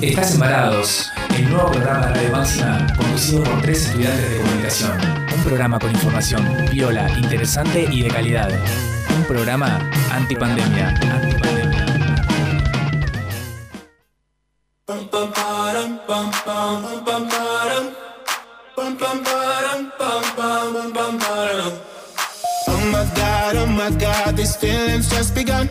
Estás embarados, el nuevo programa de Radio Máxima conducido por tres estudiantes de comunicación. Un programa con información viola, interesante y de calidad. Un programa antipandemia. antipandemia. Oh my god, oh my god, begun.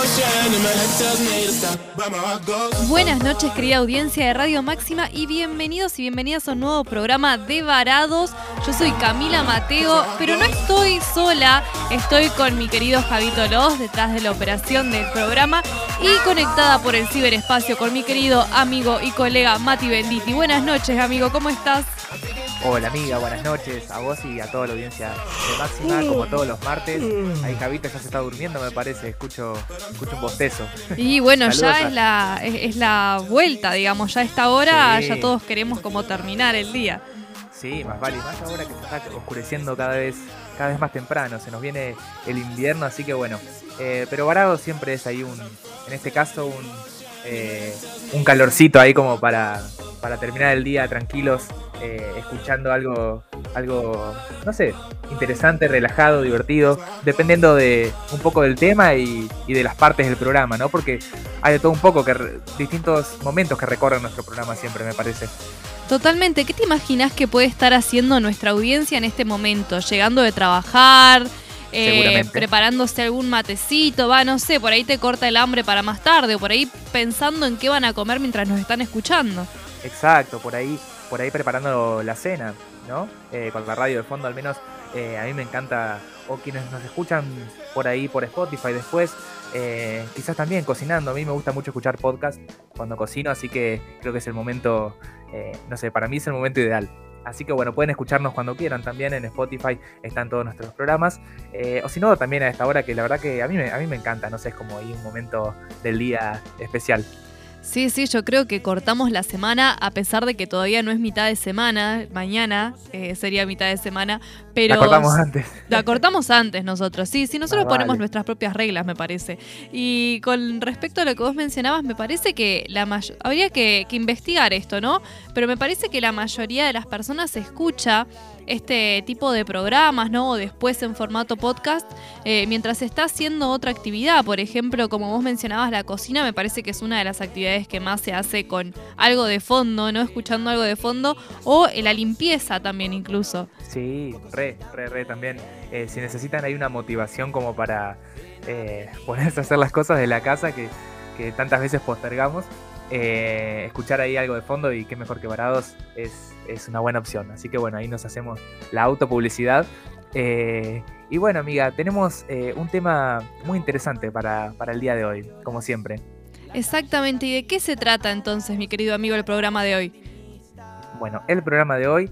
Buenas noches, querida audiencia de Radio Máxima, y bienvenidos y bienvenidas a un nuevo programa de Varados. Yo soy Camila Mateo, pero no estoy sola, estoy con mi querido Javito Loz detrás de la operación del programa y conectada por el ciberespacio con mi querido amigo y colega Mati Benditi. Buenas noches, amigo, ¿cómo estás? Hola amiga, buenas noches a vos y a toda la audiencia de Máxima, como todos los martes. Ahí Javito ya se está durmiendo, me parece, escucho, escucho un bostezo. Y bueno, ya a- es la, es, es la vuelta, digamos, ya a esta hora Sí. ya todos queremos como terminar el día. Sí, más vale, más ahora que se está oscureciendo cada vez, cada vez más temprano, se nos viene el invierno, así que bueno. Eh, pero varado siempre es ahí un, en este caso, un, eh, un calorcito ahí como para, para terminar el día tranquilos, eh, escuchando algo, algo, no sé, interesante, relajado, divertido, dependiendo de un poco del tema y, y de las partes del programa, ¿no? Porque hay de todo un poco, que distintos momentos que recorren nuestro programa siempre, me parece. Totalmente, ¿qué te imaginas que puede estar haciendo nuestra audiencia en este momento? Llegando de trabajar, eh, Seguramente. preparándose algún matecito, va, no sé, por ahí te corta el hambre para más tarde, o por ahí pensando en qué van a comer mientras nos están escuchando. Exacto, por ahí, por ahí preparando la cena, ¿no? Eh, con la radio de fondo al menos eh, a mí me encanta, o quienes nos escuchan por ahí por Spotify después, eh, quizás también cocinando, a mí me gusta mucho escuchar podcast cuando cocino, así que creo que es el momento, eh, no sé, para mí es el momento ideal. Así que bueno, pueden escucharnos cuando quieran también en Spotify, están todos nuestros programas. eh, o si no, también a esta hora que la verdad que a mí, me, a mí me encanta, no sé, es como ahí un momento del día especial. Sí, sí, yo creo que cortamos la semana, a pesar de que todavía no es mitad de semana, mañana eh, sería mitad de semana, pero... La cortamos antes. La cortamos antes nosotros, sí, sí, nosotros Ah, ponemos vale. nuestras propias reglas, me parece. Y con respecto a lo que vos mencionabas, me parece que la may- habría que, que investigar esto, ¿no? Pero me parece que la mayoría de las personas escucha este tipo de programas, ¿no? O después en formato podcast, eh, mientras está haciendo otra actividad. Por ejemplo, como vos mencionabas, la cocina me parece que es una de las actividades que más se hace con algo de fondo, ¿no? Escuchando algo de fondo. O eh, la limpieza también incluso. Sí, re, re, re también. Eh, si necesitan hay una motivación como para eh, ponerse a hacer las cosas de la casa que, que tantas veces postergamos, eh, escuchar ahí algo de fondo y qué mejor que varados es, es una buena opción. Así que bueno, ahí nos hacemos la autopublicidad. Eh, y bueno, amiga, tenemos eh, un tema muy interesante para, para el día de hoy, como siempre. Exactamente, ¿y de qué se trata entonces, mi querido amigo, el programa de hoy? Bueno, el programa de hoy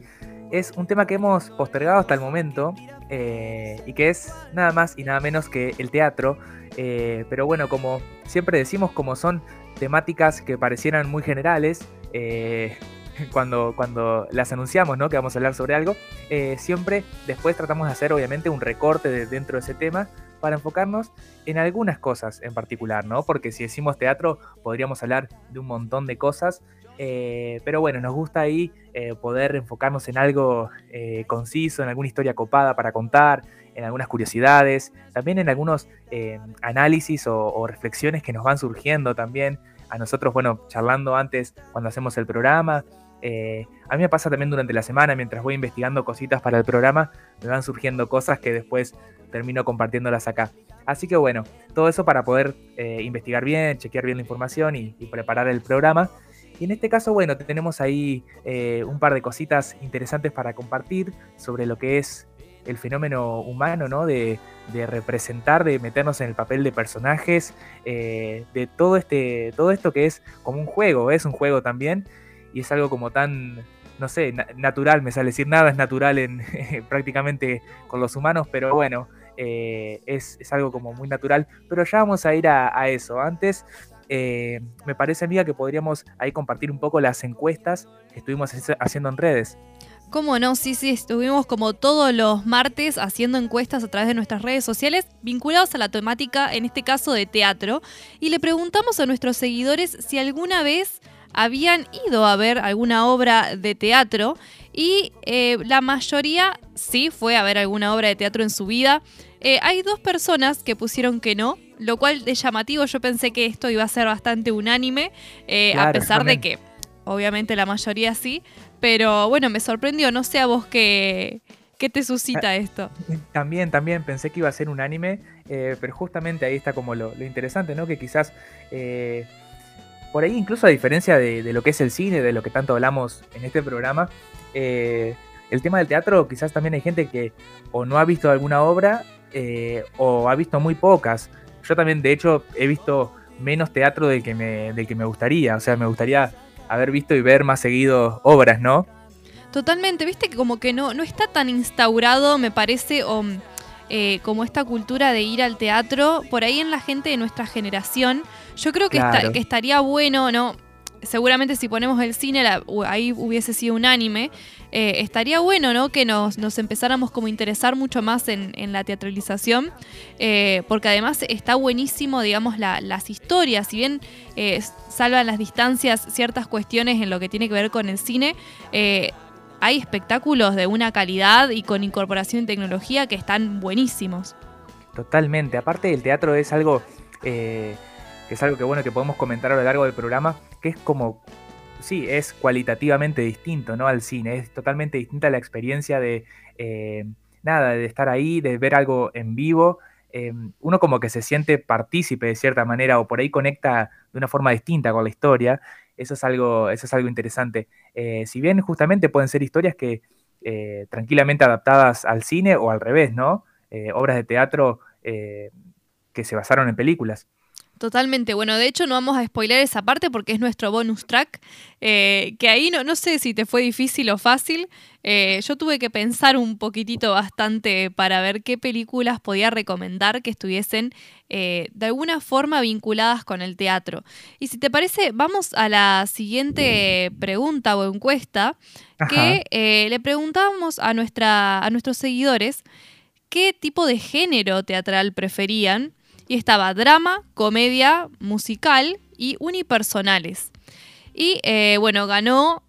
es un tema que hemos postergado hasta el momento eh, y que es nada más y nada menos que el teatro. eh, pero bueno, como siempre decimos, como son temáticas que parecieran muy generales, eh, cuando, cuando las anunciamos, ¿no? Que vamos a hablar sobre algo, eh, siempre después tratamos de hacer obviamente un recorte de dentro de ese tema para enfocarnos en algunas cosas en particular, ¿no? Porque si decimos teatro podríamos hablar de un montón de cosas, eh, pero bueno, nos gusta ahí eh, poder enfocarnos en algo conciso, en alguna historia copada para contar, en algunas curiosidades, también en algunos análisis o reflexiones que nos van surgiendo también. A nosotros, bueno, charlando antes cuando hacemos el programa. Eh, a mí me pasa también durante la semana, mientras voy investigando cositas para el programa, me van surgiendo cosas que después termino compartiéndolas acá. Así que bueno, todo eso para poder eh, investigar bien, chequear bien la información y, preparar el programa. Y en este caso, bueno, tenemos ahí eh, un par de cositas interesantes para compartir sobre lo que es el fenómeno humano, ¿no? De, de representar, de meternos en el papel de personajes, de todo, este, todo esto que es como un juego, es un juego también, y es algo como tan, no sé, natural, me sale decir, nada es natural en prácticamente con los humanos, pero bueno, eh, es, algo como muy natural. Pero ya vamos a ir a, eso. Antes, eh, me parece, amiga, que podríamos ahí compartir un poco las encuestas que estuvimos haciendo en redes. ¿Cómo no? Sí, sí, estuvimos como todos los martes haciendo encuestas a través de nuestras redes sociales vinculados a la temática, en este caso de teatro, y le preguntamos a nuestros seguidores si alguna vez habían ido a ver alguna obra de teatro y eh, la mayoría sí fue a ver alguna obra de teatro en su vida. Eh, hay dos personas que pusieron que no, lo cual es llamativo. Yo pensé que esto iba a ser bastante unánime, eh, a pesar de que obviamente la mayoría sí. Pero bueno, me sorprendió. No sé a vos qué, qué te suscita esto. También, también pensé que iba a ser unánime, pero justamente ahí está como lo, lo interesante, ¿no? Que quizás por ahí incluso a diferencia de, lo que es el cine, de lo que tanto hablamos en este programa, eh, el tema del teatro quizás también hay gente que o no ha visto alguna obra eh, o ha visto muy pocas. Yo también de hecho he visto menos teatro del que me, del que me gustaría, o sea, me gustaría haber visto y ver más seguido obras, ¿no? Totalmente, viste que como que no, no está tan instaurado, me parece, o eh, como esta cultura de ir al teatro, por ahí en la gente de nuestra generación, yo creo que, que estaría bueno, ¿no? Seguramente si ponemos el cine, ahí hubiese sido unánime. Eh, estaría bueno, ¿no? Que nos, empezáramos como a interesar mucho más en, la teatralización, eh, porque además está buenísimo, digamos, las historias. Si bien salvan las distancias ciertas cuestiones en lo que tiene que ver con el cine, hay espectáculos de una calidad y con incorporación de tecnología que están buenísimos. Totalmente. Aparte el teatro es algo eh, que es algo que bueno que podemos comentar a lo largo del programa, que es como sí, es cualitativamente distinto, ¿no? Al cine. Es totalmente distinta la experiencia de eh, nada, de estar ahí, de ver algo en vivo. Eh, uno como que se siente partícipe de cierta manera o por ahí conecta de una forma distinta con la historia eso es algo, eso es algo interesante. Eh, si bien justamente pueden ser historias que tranquilamente adaptadas al cine o al revés, ¿no? Obras de teatro que se basaron en películas. Totalmente. Bueno, de hecho no vamos a spoiler esa parte porque es nuestro bonus track, que ahí no, no sé si te fue difícil o fácil. yo tuve que pensar un poquitito bastante para ver qué películas podía recomendar que estuviesen eh, de alguna forma vinculadas con el teatro. Y si te parece, vamos a la siguiente pregunta o encuesta que eh, le preguntábamos a, nuestra, a nuestros seguidores qué tipo de género teatral preferían. Y estaba drama, comedia, musical y unipersonales. Y eh, bueno, ganó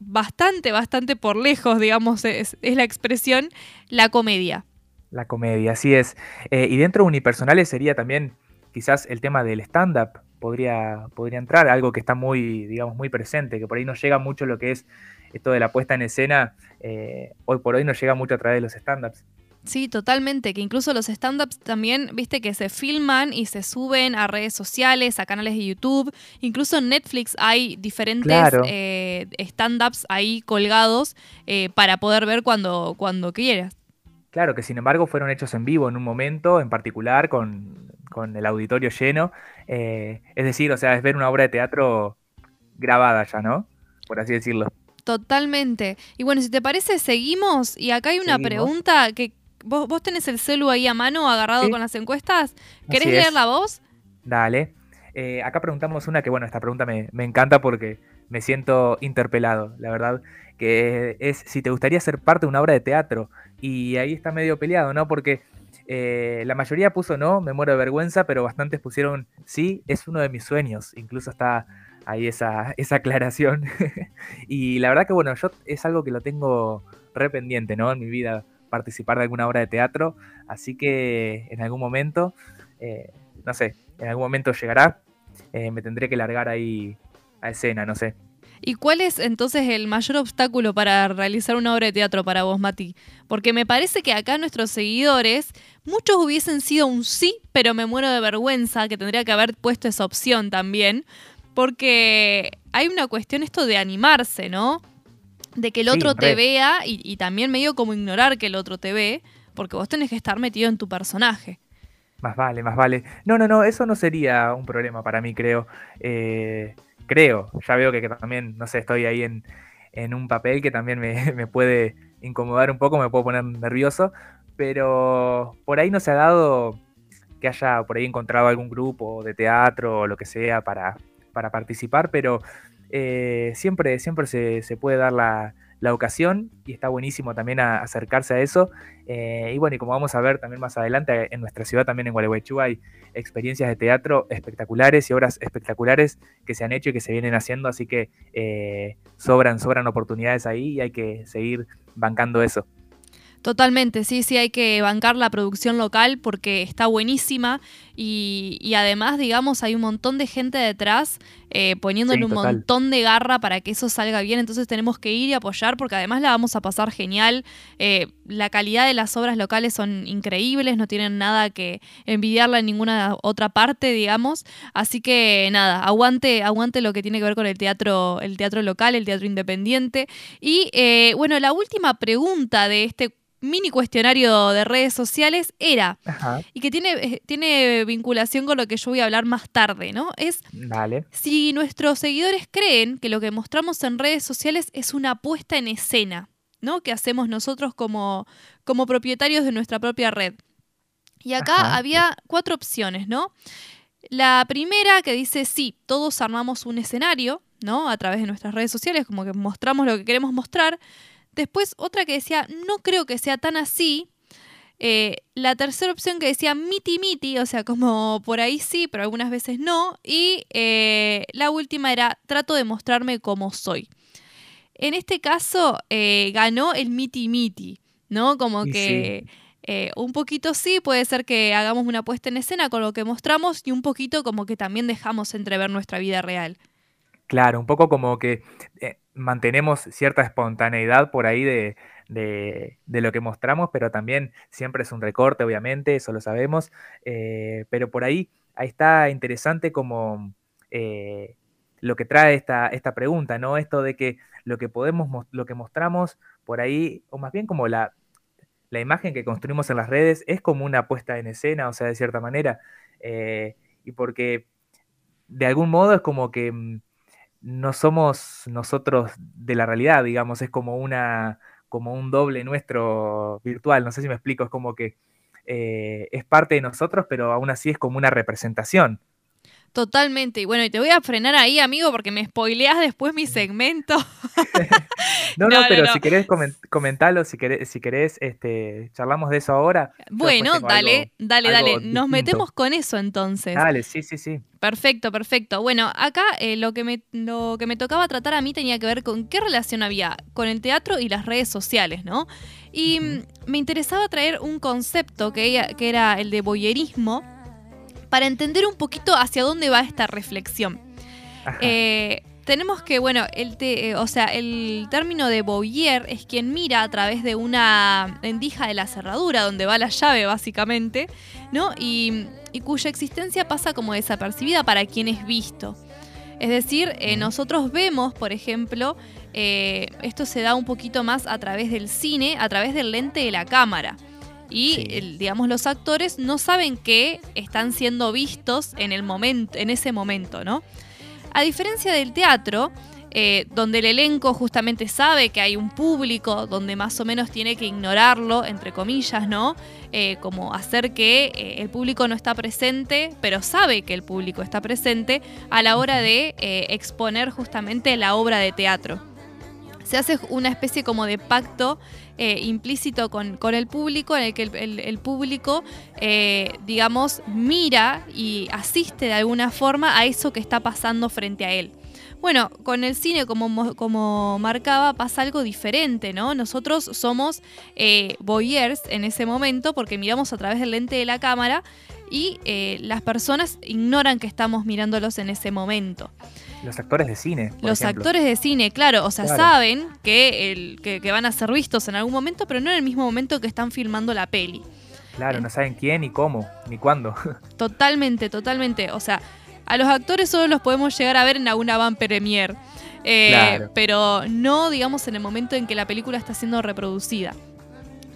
bastante, bastante por lejos, digamos, es, la expresión, la comedia. La comedia, así es. Eh, y dentro de unipersonales sería también quizás el tema del stand-up podría, podría entrar, algo que está muy, digamos, muy presente, que por ahí no llega mucho lo que es esto de la puesta en escena, eh, hoy por hoy no llega mucho a través de los stand-ups. Sí, totalmente, que incluso los stand-ups también, viste, que se filman y se suben a redes sociales, a canales de YouTube, incluso en Netflix hay diferentes eh, stand-ups ahí colgados para poder ver cuando, cuando quieras. Claro, que sin embargo fueron hechos en vivo en un momento en particular, con, el auditorio lleno. Eh, es decir, o sea, es ver una obra de teatro grabada ya, ¿no? Por así decirlo. Totalmente. Y bueno, si te parece, seguimos. Y acá hay una pregunta que vos, vos tenés el celu ahí a mano agarrado con las encuestas. ¿Querés leer la voz? Dale. Eh, acá preguntamos una que, bueno, esta pregunta me, me encanta porque me siento interpelado, la verdad, que es si te gustaría ser parte de una obra de teatro. Y ahí está medio peleado, ¿no? Porque eh, la mayoría puso no, me muero de vergüenza, pero bastantes pusieron sí, es uno de mis sueños. Incluso está ahí esa, esa aclaración. y la verdad que bueno, yo es algo que lo tengo re pendiente, ¿no? En mi vida, participar de alguna obra de teatro. Así que en algún momento, eh, no sé, en algún momento llegará. Eh, me tendré que largar ahí a escena, no sé. ¿Y cuál es entonces el mayor obstáculo para realizar una obra de teatro para vos, Mati? Porque me parece que acá nuestros seguidores, muchos hubiesen sido un sí, pero me muero de vergüenza, que tendría que haber puesto esa opción también, porque hay una cuestión esto de animarse, ¿no? De que el otro te vea y, y, también medio como ignorar que el otro te ve, porque vos tenés que estar metido en tu personaje. Más vale, más vale. No, no, no, eso no sería un problema para mí, creo. Eh, creo, ya veo que, también, no sé, estoy ahí en, en un papel que también me, me puede incomodar un poco, me puedo poner nervioso, pero por ahí no se ha dado que haya por ahí encontrado algún grupo de teatro o lo que sea para, para participar, pero eh, siempre, siempre se, se, puede dar la, la, ocasión y está buenísimo también acercarse a eso. Eh, y bueno, y como vamos a ver también más adelante, en nuestra ciudad también en Gualeguaychú hay experiencias de teatro espectaculares y obras espectaculares que se han hecho y que se vienen haciendo, así que eh, sobran, sobran oportunidades ahí y hay que seguir bancando eso. Totalmente, sí, sí, hay que bancar la producción local porque está buenísima y, además, digamos, hay un montón de gente detrás eh, poniéndole un montón de garra para que eso salga bien, entonces tenemos que ir y apoyar porque además la vamos a pasar genial. Eh, la calidad de las obras locales son increíbles, no tienen nada que envidiarla en ninguna otra parte, digamos. Así que nada, aguante, aguante lo que tiene que ver con el teatro, el teatro local, el teatro independiente. Y eh, bueno, la última pregunta de este mini cuestionario de redes sociales era, y que tiene, eh, tiene vinculación con lo que yo voy a hablar más tarde, ¿no? Es si nuestros seguidores creen que lo que mostramos en redes sociales es una puesta en escena, ¿no? Que hacemos nosotros como, como propietarios de nuestra propia red. Y acá había cuatro opciones, ¿no? La primera que dice, sí, todos armamos un escenario, ¿no? A través de nuestras redes sociales, como que mostramos lo que queremos mostrar. Después otra que decía, no creo que sea tan así. Eh, la tercera opción que decía miti miti, o sea, como por ahí sí, pero algunas veces no. Y eh, la última era trato de mostrarme como soy. En este caso eh, ganó el miti miti, ¿no? Como que un poquito sí, puede ser que hagamos una puesta en escena con lo que mostramos y un poquito como que también dejamos entrever nuestra vida real. Claro, un poco como que mantenemos cierta espontaneidad por ahí de, lo que mostramos, pero también siempre es un recorte, obviamente, eso lo sabemos, eh, pero por ahí, ahí está interesante como eh, lo que trae esta, esta pregunta, ¿no? Esto de que lo que podemos, lo que mostramos por ahí, o más bien como la, la imagen que construimos en las redes es como una puesta en escena, o sea, de cierta manera, eh, y porque de algún modo es como que mm, no somos nosotros de la realidad, digamos, es como una como un doble nuestro virtual, no sé si me explico, es como que eh, es parte de nosotros, pero aún así es como una representación. Totalmente. Y bueno, y te voy a frenar ahí, amigo, porque me spoileas después mi segmento. no, no, pero si querés comentarlo, si querés, si querés este, charlamos de eso ahora. Bueno, dale, dale, dale. Nos metemos con eso entonces. Dale, sí, sí, sí. Perfecto, perfecto. Bueno, acá eh, lo, que me, lo que me tocaba tratar a mí tenía que ver con qué relación había con el teatro y las redes sociales, ¿no? Y me interesaba traer un concepto que, que era el de boyerismo para entender un poquito hacia dónde va esta reflexión. Eh, tenemos que, bueno, el eh, o sea, el término de Boyer es quien mira a través de una endija de la cerradura, donde va la llave básicamente, ¿no? Y, cuya existencia pasa como desapercibida para quien es visto. Es decir, eh, nosotros vemos, por ejemplo, esto se da un poquito más a través del cine, a través del lente de la cámara y digamos los actores no saben que están siendo vistos en el momento en ese momento no a diferencia del teatro eh, donde el elenco justamente sabe que hay un público donde más o menos tiene que ignorarlo entre comillas no eh, como hacer que eh, el público no está presente pero sabe que el público está presente a la hora de exponer justamente la obra de teatro se hace una especie como de pacto eh, implícito con, el público, en el que el, público, eh, digamos, mira y asiste de alguna forma a eso que está pasando frente a él. Bueno, con el cine, como, como marcaba, pasa algo diferente, ¿no? Nosotros somos eh, voyeurs en ese momento porque miramos a través del lente de la cámara y las personas ignoran que estamos mirándolos en ese momento. Los actores de cine. Los actores de cine, claro. O sea, saben que, el, que, van a ser vistos en algún momento, pero no en el mismo momento que están filmando la peli. Claro, no saben quién, ni cómo, ni cuándo. Totalmente, totalmente. O sea, a los actores solo los podemos llegar a ver en alguna van premier. Eh, pero no, digamos, en el momento en que la película está siendo reproducida.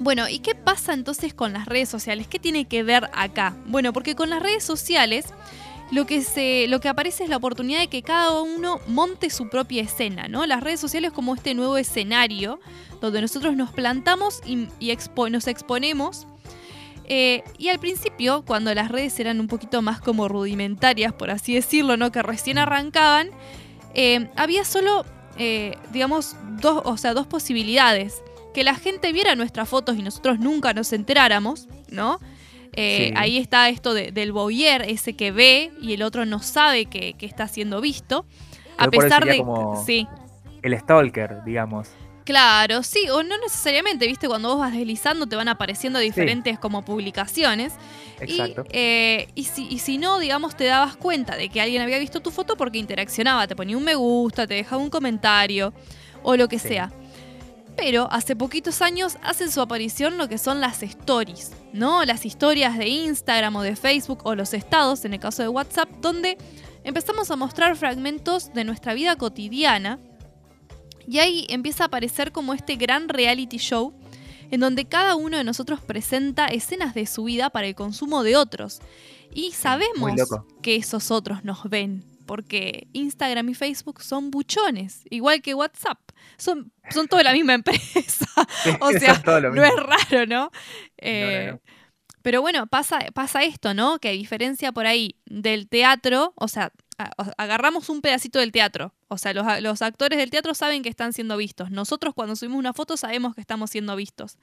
Bueno, ¿y qué pasa entonces con las redes sociales? ¿Qué tiene que ver acá? Bueno, porque con las redes sociales lo que, se, lo que aparece es la oportunidad de que cada uno monte su propia escena, ¿no? Las redes sociales como este nuevo escenario donde nosotros nos plantamos y, nos exponemos. Eh, y al principio, cuando las redes eran un poquito más como rudimentarias, por así decirlo, ¿no? Que recién arrancaban, eh, había solo, eh, digamos, dos, o sea, dos posibilidades. Que la gente viera nuestras fotos y nosotros nunca nos enteráramos, ¿no? Eh, ahí está esto del boyer, ese que ve y el otro no sabe que, está siendo visto. a pesar de. sí. El stalker, digamos. Claro, sí, o no necesariamente, viste, cuando vos vas deslizando te van apareciendo diferentes como publicaciones. Exacto. Eh, y, si, si, no, digamos, te dabas cuenta de que alguien había visto tu foto porque interaccionaba, te ponía un me gusta, te dejaba un comentario o lo que sea. Pero hace poquitos años hacen su aparición lo que son las stories, ¿no? Las historias de Instagram o de Facebook o los estados, en el caso de WhatsApp, donde empezamos a mostrar fragmentos de nuestra vida cotidiana. Y ahí empieza a aparecer como este gran reality show en donde cada uno de nosotros presenta escenas de su vida para el consumo de otros. Y sabemos que esos otros nos ven, porque Instagram y Facebook son buchones, igual que WhatsApp. Son, son toda la misma empresa. o sea, no es raro, ¿no? Eh, pero bueno, pasa, pasa esto, ¿no? Que a diferencia por ahí del teatro, o sea, agarramos un pedacito del teatro. O sea, los, actores del teatro saben que están siendo vistos. Nosotros cuando subimos una foto sabemos que estamos siendo vistos.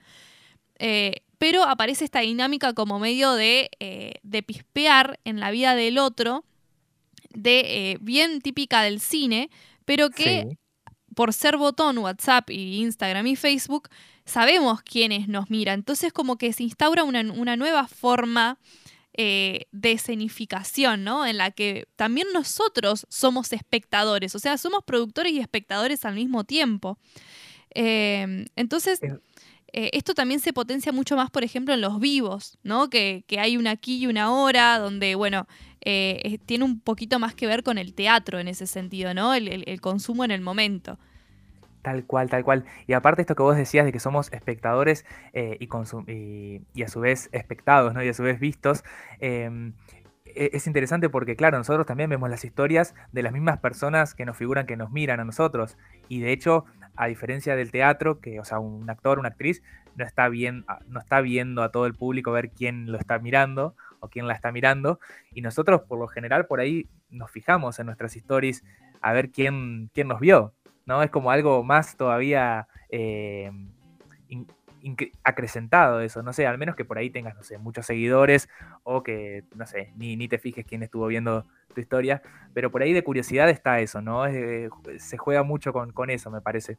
Eh, pero aparece esta dinámica como medio de, eh, de pispear en la vida del otro de eh, bien típica del cine, pero que por ser botón WhatsApp y Instagram y Facebook, sabemos quiénes nos miran. Entonces como que se instaura una, nueva forma eh, de escenificación, ¿no? En la que también nosotros somos espectadores, o sea, somos productores y espectadores al mismo tiempo. Em, entonces, eh, esto también se potencia mucho más, por ejemplo, en los vivos, ¿no? Que, que hay una aquí y una hora, donde, bueno, eh, tiene un poquito más que ver con el teatro en ese sentido, ¿no? El, consumo en el momento. Tal cual, tal cual. Y aparte esto que vos decías de que somos espectadores eh, y, y, a su vez espectados, ¿no? Y a su vez vistos. Em, e, es interesante porque, claro, nosotros también vemos las historias de las mismas personas que nos figuran, que nos miran a nosotros. Y de hecho, a diferencia del teatro, que, o sea, un actor, una actriz, no está, bien, no está viendo a todo el público ver quién lo está mirando, o quién la está mirando. Y nosotros, por lo general, por ahí nos fijamos en nuestras stories a ver quién, quién nos vio. ¿no? Es como algo más todavía eh, acrecentado eso. No sé, al menos que por ahí tengas, no sé, muchos seguidores o que, no sé, ni, ni te fijes quién estuvo viendo tu historia. Pero por ahí de curiosidad está eso, ¿no? se juega mucho con, con eso, me parece.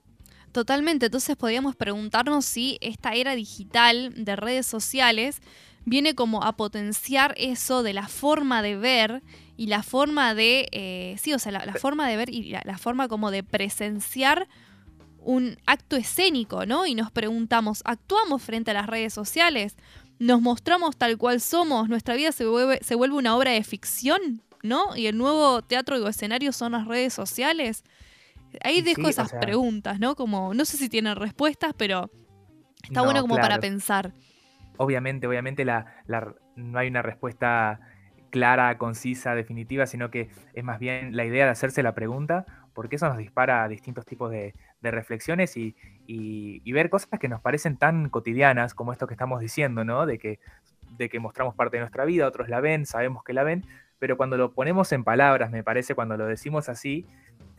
Totalmente, entonces podríamos preguntarnos si esta era digital de redes sociales viene como a potenciar eso de la forma de ver y la forma de, eh, sí, o sea, la, forma de ver y la, forma como de presenciar un acto escénico, ¿no? Y nos preguntamos, ¿actuamos frente a las redes sociales? ¿Nos mostramos tal cual somos? ¿Nuestra vida se vuelve, se vuelve una obra de ficción? ¿No? ¿Y el nuevo teatro o escenario son las redes sociales? Ahí dejo esas preguntas, ¿no? Como, no sé si tienen respuestas, pero está bueno como para pensar obviamente, obviamente la, no hay una respuesta clara, concisa, definitiva, sino que es más bien la idea de hacerse la pregunta, porque eso nos dispara a distintos tipos de, reflexiones y, ver cosas que nos parecen tan cotidianas como esto que estamos diciendo, ¿no? De que, de que mostramos parte de nuestra vida, otros la ven, sabemos que la ven, pero cuando lo ponemos en palabras, me parece, cuando lo decimos así,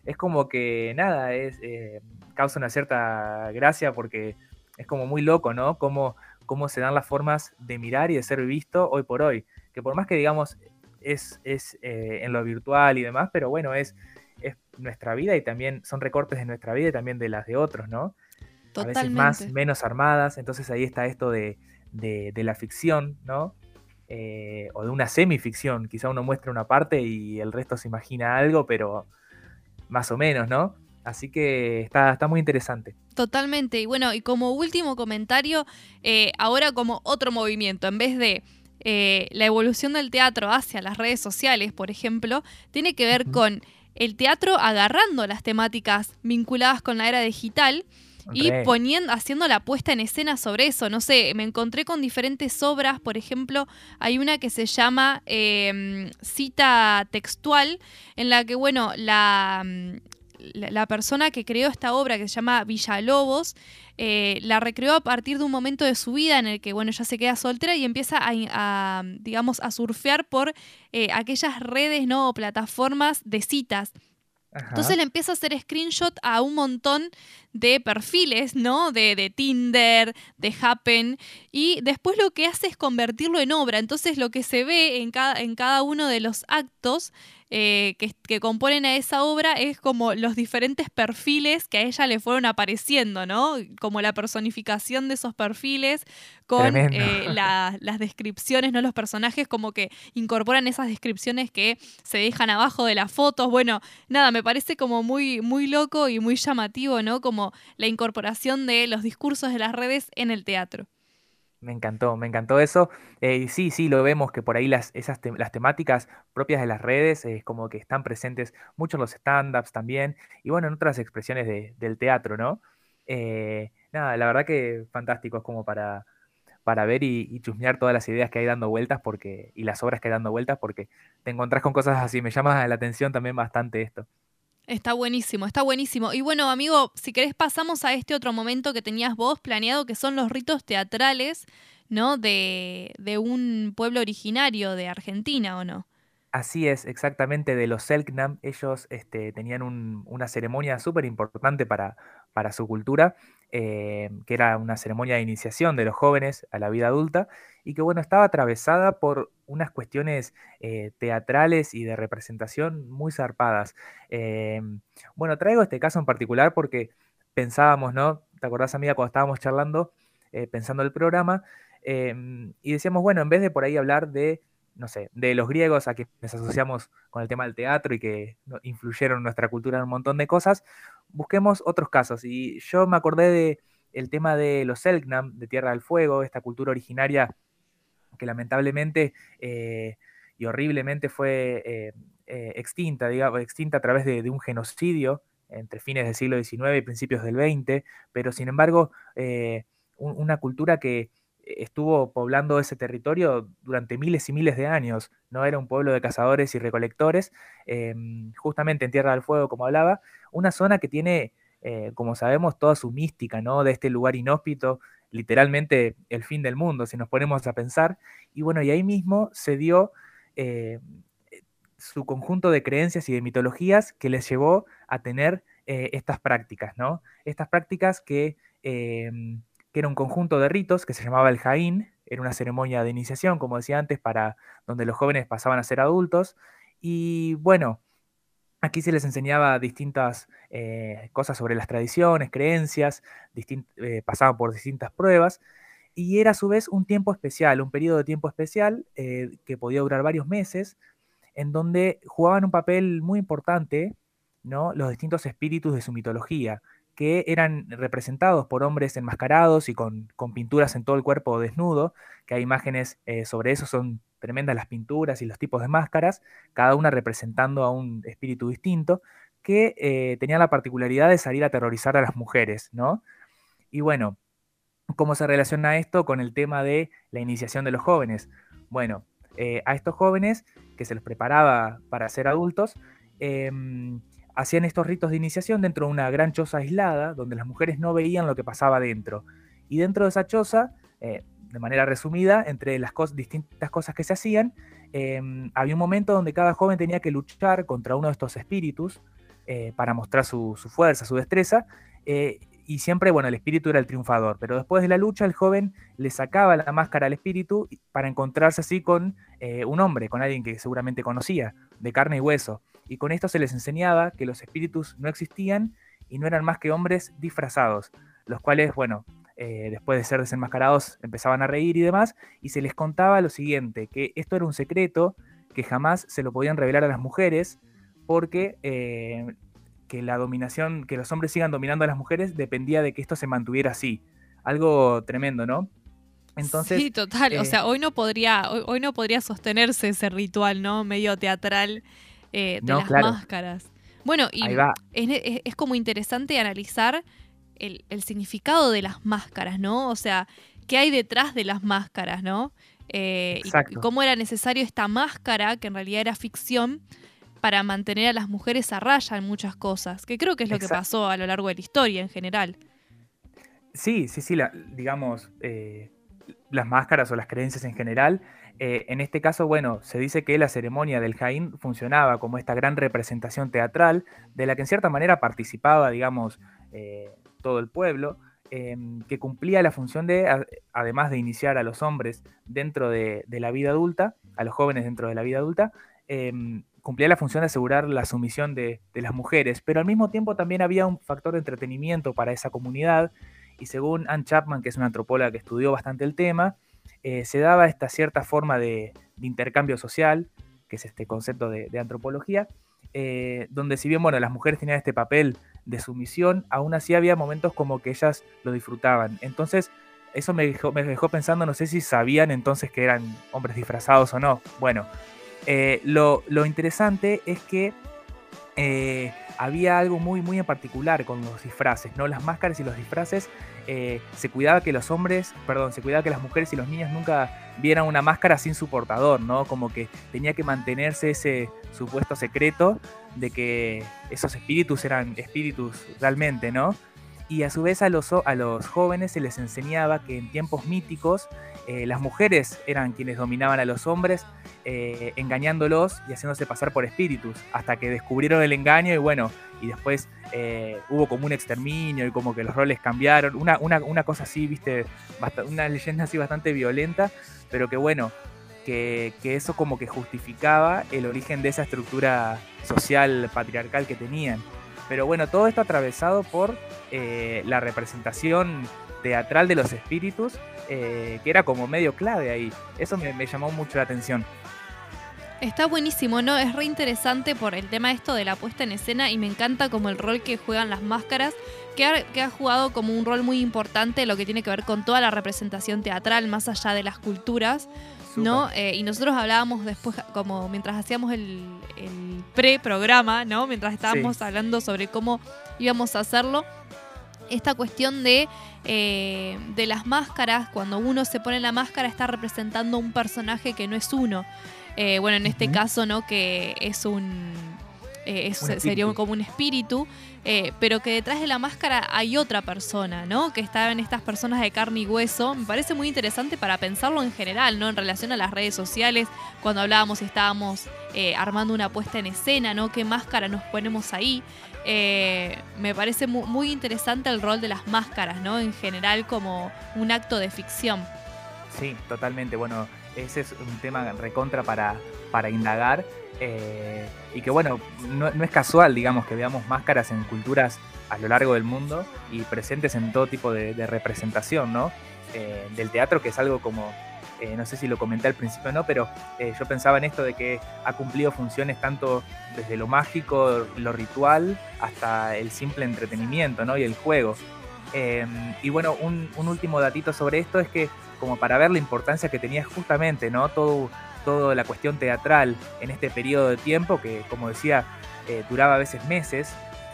es como que nada, es, eh, causa una cierta gracia porque es como muy loco, ¿no? Como cómo se dan las formas de mirar y de ser visto hoy por hoy. Que por más que digamos es, es eh, en lo virtual y demás, pero bueno, es, es nuestra vida y también son recortes de nuestra vida y también de las de otros, ¿no? A veces más, menos armadas, entonces ahí está esto de, la ficción, ¿no? Eh, o de una semificción, quizá uno muestra una parte y el resto se imagina algo, pero más o menos, ¿no? Así que está, está muy interesante. Totalmente. Y bueno, y como último comentario, eh, ahora como otro movimiento, en vez de eh, la evolución del teatro hacia las redes sociales, por ejemplo, tiene que ver con el teatro agarrando las temáticas vinculadas con la era digital y poniendo, haciendo la puesta en escena sobre eso. No sé, me encontré con diferentes obras, por ejemplo, hay una que se llama eh, Cita Textual, en la que, bueno, la, mm, la, persona que creó esta obra, que se llama Villalobos, eh, la recreó a partir de un momento de su vida en el que, bueno, ella se queda soltera y empieza a, a, digamos, a surfear por eh, aquellas redes, ¿no? O plataformas de citas. Ajá. Entonces le empieza a hacer screenshot a un montón de perfiles, ¿no? De, de Tinder, de Happen. Y después lo que hace es convertirlo en obra. Entonces lo que se ve en cada, en cada uno de los actos eh, que, que componen a esa obra es como los diferentes perfiles que a ella le fueron apareciendo, ¿no? Como la personificación de esos perfiles con eh, la- las descripciones, ¿no? Los personajes como que incorporan esas descripciones que se dejan abajo de las fotos. Bueno, nada, me parece como muy, muy loco y muy llamativo, ¿no? Como la incorporación de los discursos de las redes en el teatro. Me encantó, me encantó eso. Eh, y sí, sí, lo vemos que por ahí las, esas las temáticas propias de las redes es como que están presentes mucho en los stand-ups también y bueno, en otras expresiones de- del teatro, ¿no? Eh, nada, la verdad que fantástico, es como para, para ver y, y chusmear todas las ideas que hay dando vueltas porque, y las obras que hay dando vueltas porque te encontrás con cosas así. Me llama la atención también bastante esto. Está buenísimo, está buenísimo. Y bueno, amigo, si querés pasamos a este otro momento que tenías vos planeado, que son los ritos teatrales, ¿no? De, de un pueblo originario de Argentina, ¿o no? Así es, exactamente, de los Selknam, ellos este, tenían un- una ceremonia súper importante para, para su cultura, eh, que era una ceremonia de iniciación de los jóvenes a la vida adulta, y que bueno, estaba atravesada por unas cuestiones eh, teatrales y de representación muy zarpadas. Eh, bueno, traigo este caso en particular porque pensábamos, ¿no? ¿Te acordás, amiga, cuando estábamos charlando, eh, pensando el programa, em, y decíamos, bueno, en vez de por ahí hablar de no sé, de los griegos a quienes asociamos con el tema del teatro y que influyeron en nuestra cultura en un montón de cosas, busquemos otros casos. Y yo me acordé de el tema de los Selknam, de Tierra del Fuego, esta cultura originaria que lamentablemente eh, y horriblemente fue eh, eh, extinta, digamos, extinta a través de, un genocidio entre fines del siglo XIX y principios del XX, pero sin embargo, un- una cultura que estuvo poblando ese territorio durante miles y miles de años, no era un pueblo de cazadores y recolectores, justamente en Tierra del Fuego, como hablaba, una zona que tiene, como sabemos, toda su mística, ¿no? De este lugar inhóspito, literalmente el fin del mundo, si nos ponemos a pensar, y bueno, y ahí mismo se dio eh, su conjunto de creencias y de mitologías que les llevó a tener eh, estas prácticas, ¿no? Estas prácticas que, eh, que era un conjunto de ritos que se llamaba el Jaín, era una ceremonia de iniciación, como decía antes, para donde los jóvenes pasaban a ser adultos, y bueno, Aquí se les enseñaba distintas eh, cosas sobre las tradiciones, creencias, eh, pasaban por distintas pruebas, y era a su vez un tiempo especial, un periodo de tiempo especial eh, que podía durar varios meses, en donde jugaban un papel muy importante ¿no? los distintos espíritus de su mitología, que eran representados por hombres enmascarados y con, con pinturas en todo el cuerpo desnudo, que hay imágenes eh, sobre eso, son tremendas las pinturas y los tipos de máscaras, cada una representando a un espíritu distinto, que eh, tenía la particularidad de salir a aterrorizar a las mujeres, ¿no? Y bueno, ¿cómo se relaciona esto con el tema de la iniciación de los jóvenes? Bueno, eh, a estos jóvenes que se los preparaba para ser adultos, eh, hacían estos ritos de iniciación dentro de una gran choza aislada, donde las mujeres no veían lo que pasaba dentro. Y dentro de esa choza, eh, de manera resumida, entre las distintas cosas que se hacían, eh, había un momento donde cada joven tenía que luchar contra uno de estos espíritus eh, para mostrar su, su, fuerza, su destreza, eh, y siempre, bueno, el espíritu era el triunfador, pero después de la lucha el joven le sacaba la máscara al espíritu para encontrarse así con un hombre, con alguien que seguramente conocía, de carne y hueso, y con esto se les enseñaba que los espíritus no existían y no eran más que hombres disfrazados, los cuales, bueno, eh, después de ser desenmascarados empezaban a reír y demás, y se les contaba lo siguiente, que esto era un secreto que jamás se lo podían revelar a las mujeres, porque eh, que la dominación, que los hombres sigan dominando a las mujeres dependía de que esto se mantuviera así. Algo tremendo, ¿no? Entonces, sí, total. Eh, o sea, hoy no podría, hoy, hoy, no podría sostenerse ese ritual, ¿no? Medio teatral eh, de no, las claro. máscaras. Bueno, y es, es, como interesante analizar el, significado de las máscaras, ¿no? O sea, ¿qué hay detrás de las máscaras, ¿no? Eh, y cómo era necesario esta máscara, que en realidad era ficción, para mantener a las mujeres a raya en muchas cosas, que creo que es lo que pasó a lo largo de la historia en general. Sí, sí, sí, digamos, eh, las máscaras o las creencias en general. Eh, en este caso, bueno, se dice que la ceremonia del Jaín funcionaba como esta gran representación teatral de la que en cierta manera participaba, digamos, eh, todo el pueblo, em, que cumplía la función de, además de iniciar a los hombres dentro de, la vida adulta, a los jóvenes dentro de la vida adulta, em, cumplía la función de asegurar la sumisión de, de las mujeres, pero al mismo tiempo también había un factor de entretenimiento para esa comunidad y según Anne Chapman, que es una antropóloga que estudió bastante el tema, eh, se daba esta cierta forma de, intercambio social, que es este concepto de, antropología, eh, donde si bien bueno, las mujeres tenían este papel de sumisión, aún así había momentos como que ellas lo disfrutaban. Entonces, eso me dejó, pensando, no sé si sabían entonces que eran hombres disfrazados o no. Bueno, eh, lo, lo, interesante es que había algo muy, muy en particular con los disfraces, ¿no? Las máscaras y los disfraces, eh, se cuidaba que los hombres, perdón, se cuidaba que las mujeres y los niños nunca vieran una máscara sin su portador, ¿no? Como que tenía que mantenerse ese supuesto secreto de que esos espíritus eran espíritus realmente, ¿no? Y a su vez a los, a los jóvenes se les enseñaba que en tiempos míticos eh, las mujeres eran quienes dominaban a los hombres, eh, engañándolos y haciéndose pasar por espíritus, hasta que descubrieron el engaño y bueno, y después eh, hubo como un exterminio y como que los roles cambiaron, una, una, cosa así, viste, una leyenda así bastante violenta, pero que bueno, que, que, eso como que justificaba el origen de esa estructura social patriarcal que tenían. Pero bueno, todo esto atravesado por la representación teatral de los espíritus eh, que era como medio clave ahí. Eso me, llamó mucho la atención. Está buenísimo, ¿no? Es re interesante por el tema esto de la puesta en escena y me encanta como el rol que juegan las máscaras, que ha, jugado como un rol muy importante lo que tiene que ver con toda la representación teatral, más allá de las culturas, ¿no? Eh, y nosotros hablábamos después, como mientras hacíamos el, pre-programa, ¿no? Mientras estábamos hablando sobre cómo íbamos a hacerlo, esta cuestión de, eh, de las máscaras, cuando uno se pone la máscara está representando un personaje que no es uno. Eh, bueno, en este caso, ¿no? Que es un... Eh, sería como un espíritu, pero que detrás de la máscara hay otra persona, ¿no? Que está en estas personas de carne y hueso. Me parece muy interesante para pensarlo en general, ¿no? En relación a las redes sociales, cuando hablábamos y estábamos armando una puesta en escena, ¿no? ¿Qué máscara nos ponemos ahí? Eh, me parece muy, interesante el rol de las máscaras, ¿no? En general como un acto de ficción. Sí, totalmente. Bueno, ese es un tema recontra para, para indagar. Eh, y que bueno, no, es casual, digamos, que veamos máscaras en culturas a lo largo del mundo y presentes en todo tipo de, representación, ¿no? Eh, del teatro, que es algo como eh, no sé si lo comenté al principio o no, pero eh, yo pensaba en esto de que ha cumplido funciones tanto desde lo mágico, lo ritual, hasta el simple entretenimiento ¿no? y el juego. Em, y bueno, un, último datito sobre esto es que como para ver la importancia que tenía justamente ¿no? todo, toda la cuestión teatral en este periodo de tiempo, que como decía, eh, duraba a veces meses,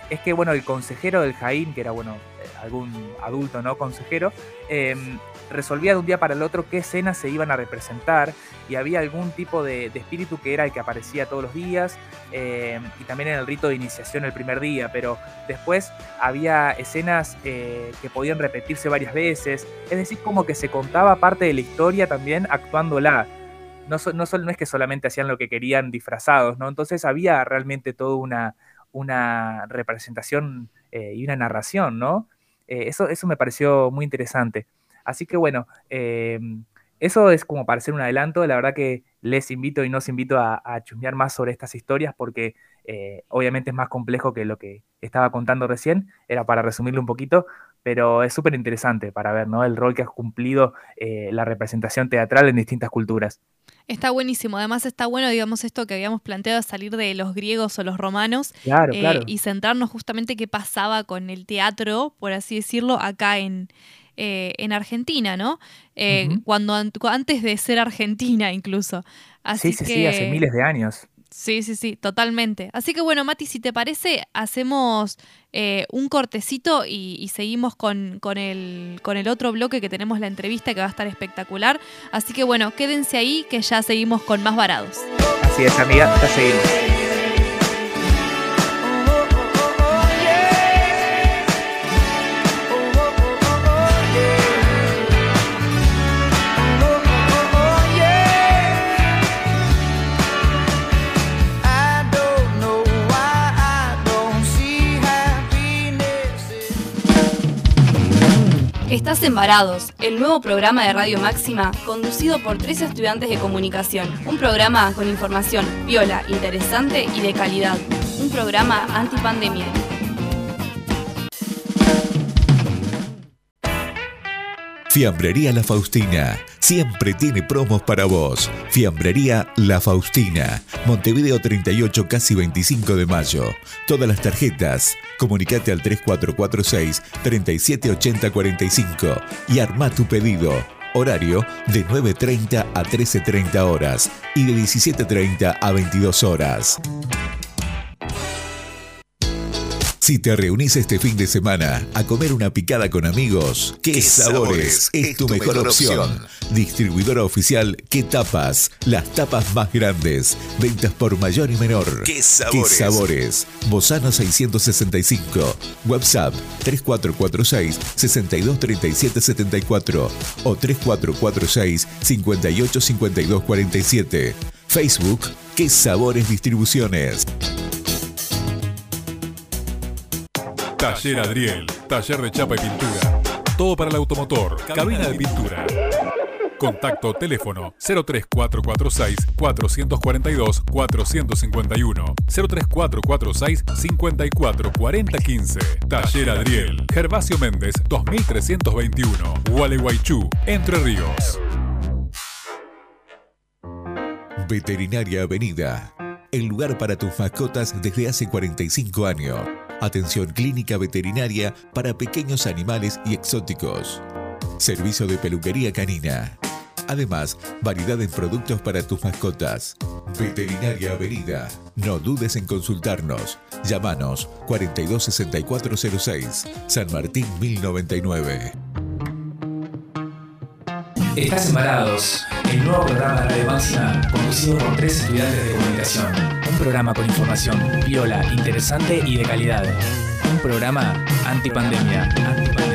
es que bueno, el consejero del Jaín, que era bueno, algún adulto, ¿no? Consejero, em, resolvía de un día para el otro qué escenas se iban a representar y había algún tipo de, espíritu que era el que aparecía todos los días eh, y también en el rito de iniciación el primer día, pero después había escenas eh, que podían repetirse varias veces, es decir, como que se contaba parte de la historia también actuándola. No, no, es que solamente hacían lo que querían disfrazados, ¿no? Entonces había realmente toda una, representación eh, y una narración, ¿no? eso, eso me pareció muy interesante. Así que bueno, eh, eso es como para hacer un adelanto. La verdad que les invito y nos invito a, a chusmear más sobre estas historias porque eh, obviamente es más complejo que lo que estaba contando recién. Era para resumirlo un poquito, pero es súper interesante para ver el rol que ha cumplido eh, la representación teatral en distintas culturas. Está buenísimo. Además está bueno, digamos, esto que habíamos planteado, salir de los griegos o los romanos y centrarnos justamente qué pasaba con el teatro, por así decirlo, acá en, eh, en Argentina, ¿no? Eh, cuando antes de ser Argentina incluso. Así sí, sí, sí, hace miles de años. Sí, sí, sí, totalmente. Así que bueno, Mati, si te parece, hacemos eh, un cortecito y, seguimos con, con, el, con el otro bloque que tenemos la entrevista que va a estar espectacular. Así que bueno, quédense ahí que ya seguimos con más varados. Así es, amiga, ya seguimos. Estás Embarados, el nuevo programa de Radio Máxima conducido por tres estudiantes de comunicación. Un programa con información viola, interesante y de calidad. Un programa antipandemia. Fiambrería La Faustina. Siempre tiene promos para vos. Fiambrería La Faustina. Montevideo 38, casi 25 de mayo. Todas las tarjetas. Comunicate al 3446 378045 y arma tu pedido. Horario de 9.30 a 13.30 horas y de 17.30 a 22 horas. Si te reunís este fin de semana a comer una picada con amigos, ¿qué, sabores, es tu mejor, opción? Distribuidora oficial ¿Qué tapas? Las tapas más grandes. Ventas por mayor y menor. ¿Qué sabores? ¿Qué sabores? Bozano 665. WhatsApp 3446 623774 o 3446 585247. Facebook ¿Qué sabores distribuciones? Taller Adriel, taller de chapa y pintura. Todo para el automotor, cabina de pintura. Contacto teléfono 03446 442 451 03446 544015 Taller Adriel Gervasio Méndez 2321 Gualeguaychú Entre Ríos. Veterinaria Avenida el lugar para tus mascotas desde hace 45 años Atención clínica veterinaria para pequeños animales y exóticos. Servicio de peluquería canina. Además, variedad en productos para tus mascotas. Veterinaria Avenida. No dudes en consultarnos. Llámanos 426406, San Martín 1099. Estás embarados, el nuevo programa de Radio Máxima conducido por tres estudiantes de comunicación. Un programa con información viola, interesante y de calidad. Un programa antipandemia. antipandemia.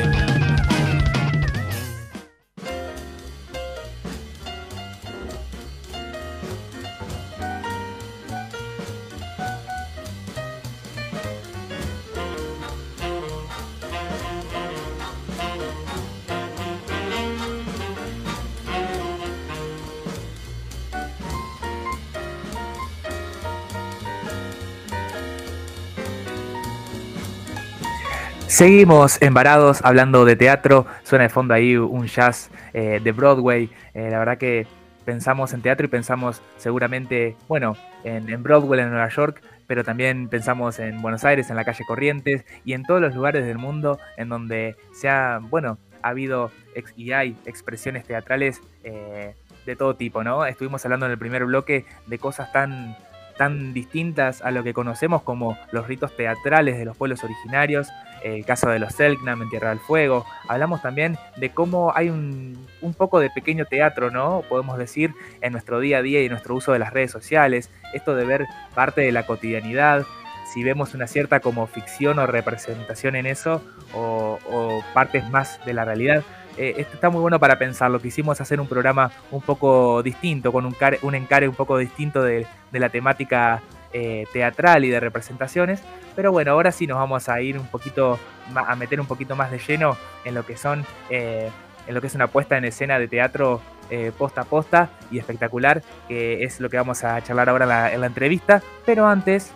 Seguimos embarados hablando de teatro, suena de fondo ahí un jazz eh, de Broadway, eh, la verdad que pensamos en teatro y pensamos seguramente, bueno, en, Broadway en Nueva York, pero también pensamos en Buenos Aires, en la calle Corrientes y en todos los lugares del mundo en donde se ha, bueno, ha habido y hay expresiones teatrales eh, de todo tipo, ¿no? Estuvimos hablando en el primer bloque de cosas tan tan distintas a lo que conocemos como los ritos teatrales de los pueblos originarios, el caso de los Selknam en Tierra del Fuego. Hablamos también de cómo hay un, poco de pequeño teatro, ¿no? Podemos decir, en nuestro día a día y nuestro uso de las redes sociales, esto de ver parte de la cotidianidad, si vemos una cierta como ficción o representación en eso, o, partes más de la realidad. Eh, esto está muy bueno para pensarlo. Quisimos hacer un programa un poco distinto, con un, un encare un poco distinto de, de la temática eh, teatral y de representaciones. Pero bueno, ahora sí nos vamos a ir un poquito, a meter un poquito más de lleno en lo que son, eh, en lo que es una puesta en escena de teatro eh, posta a posta y espectacular, que es lo que vamos a charlar ahora en la, entrevista. Pero antes,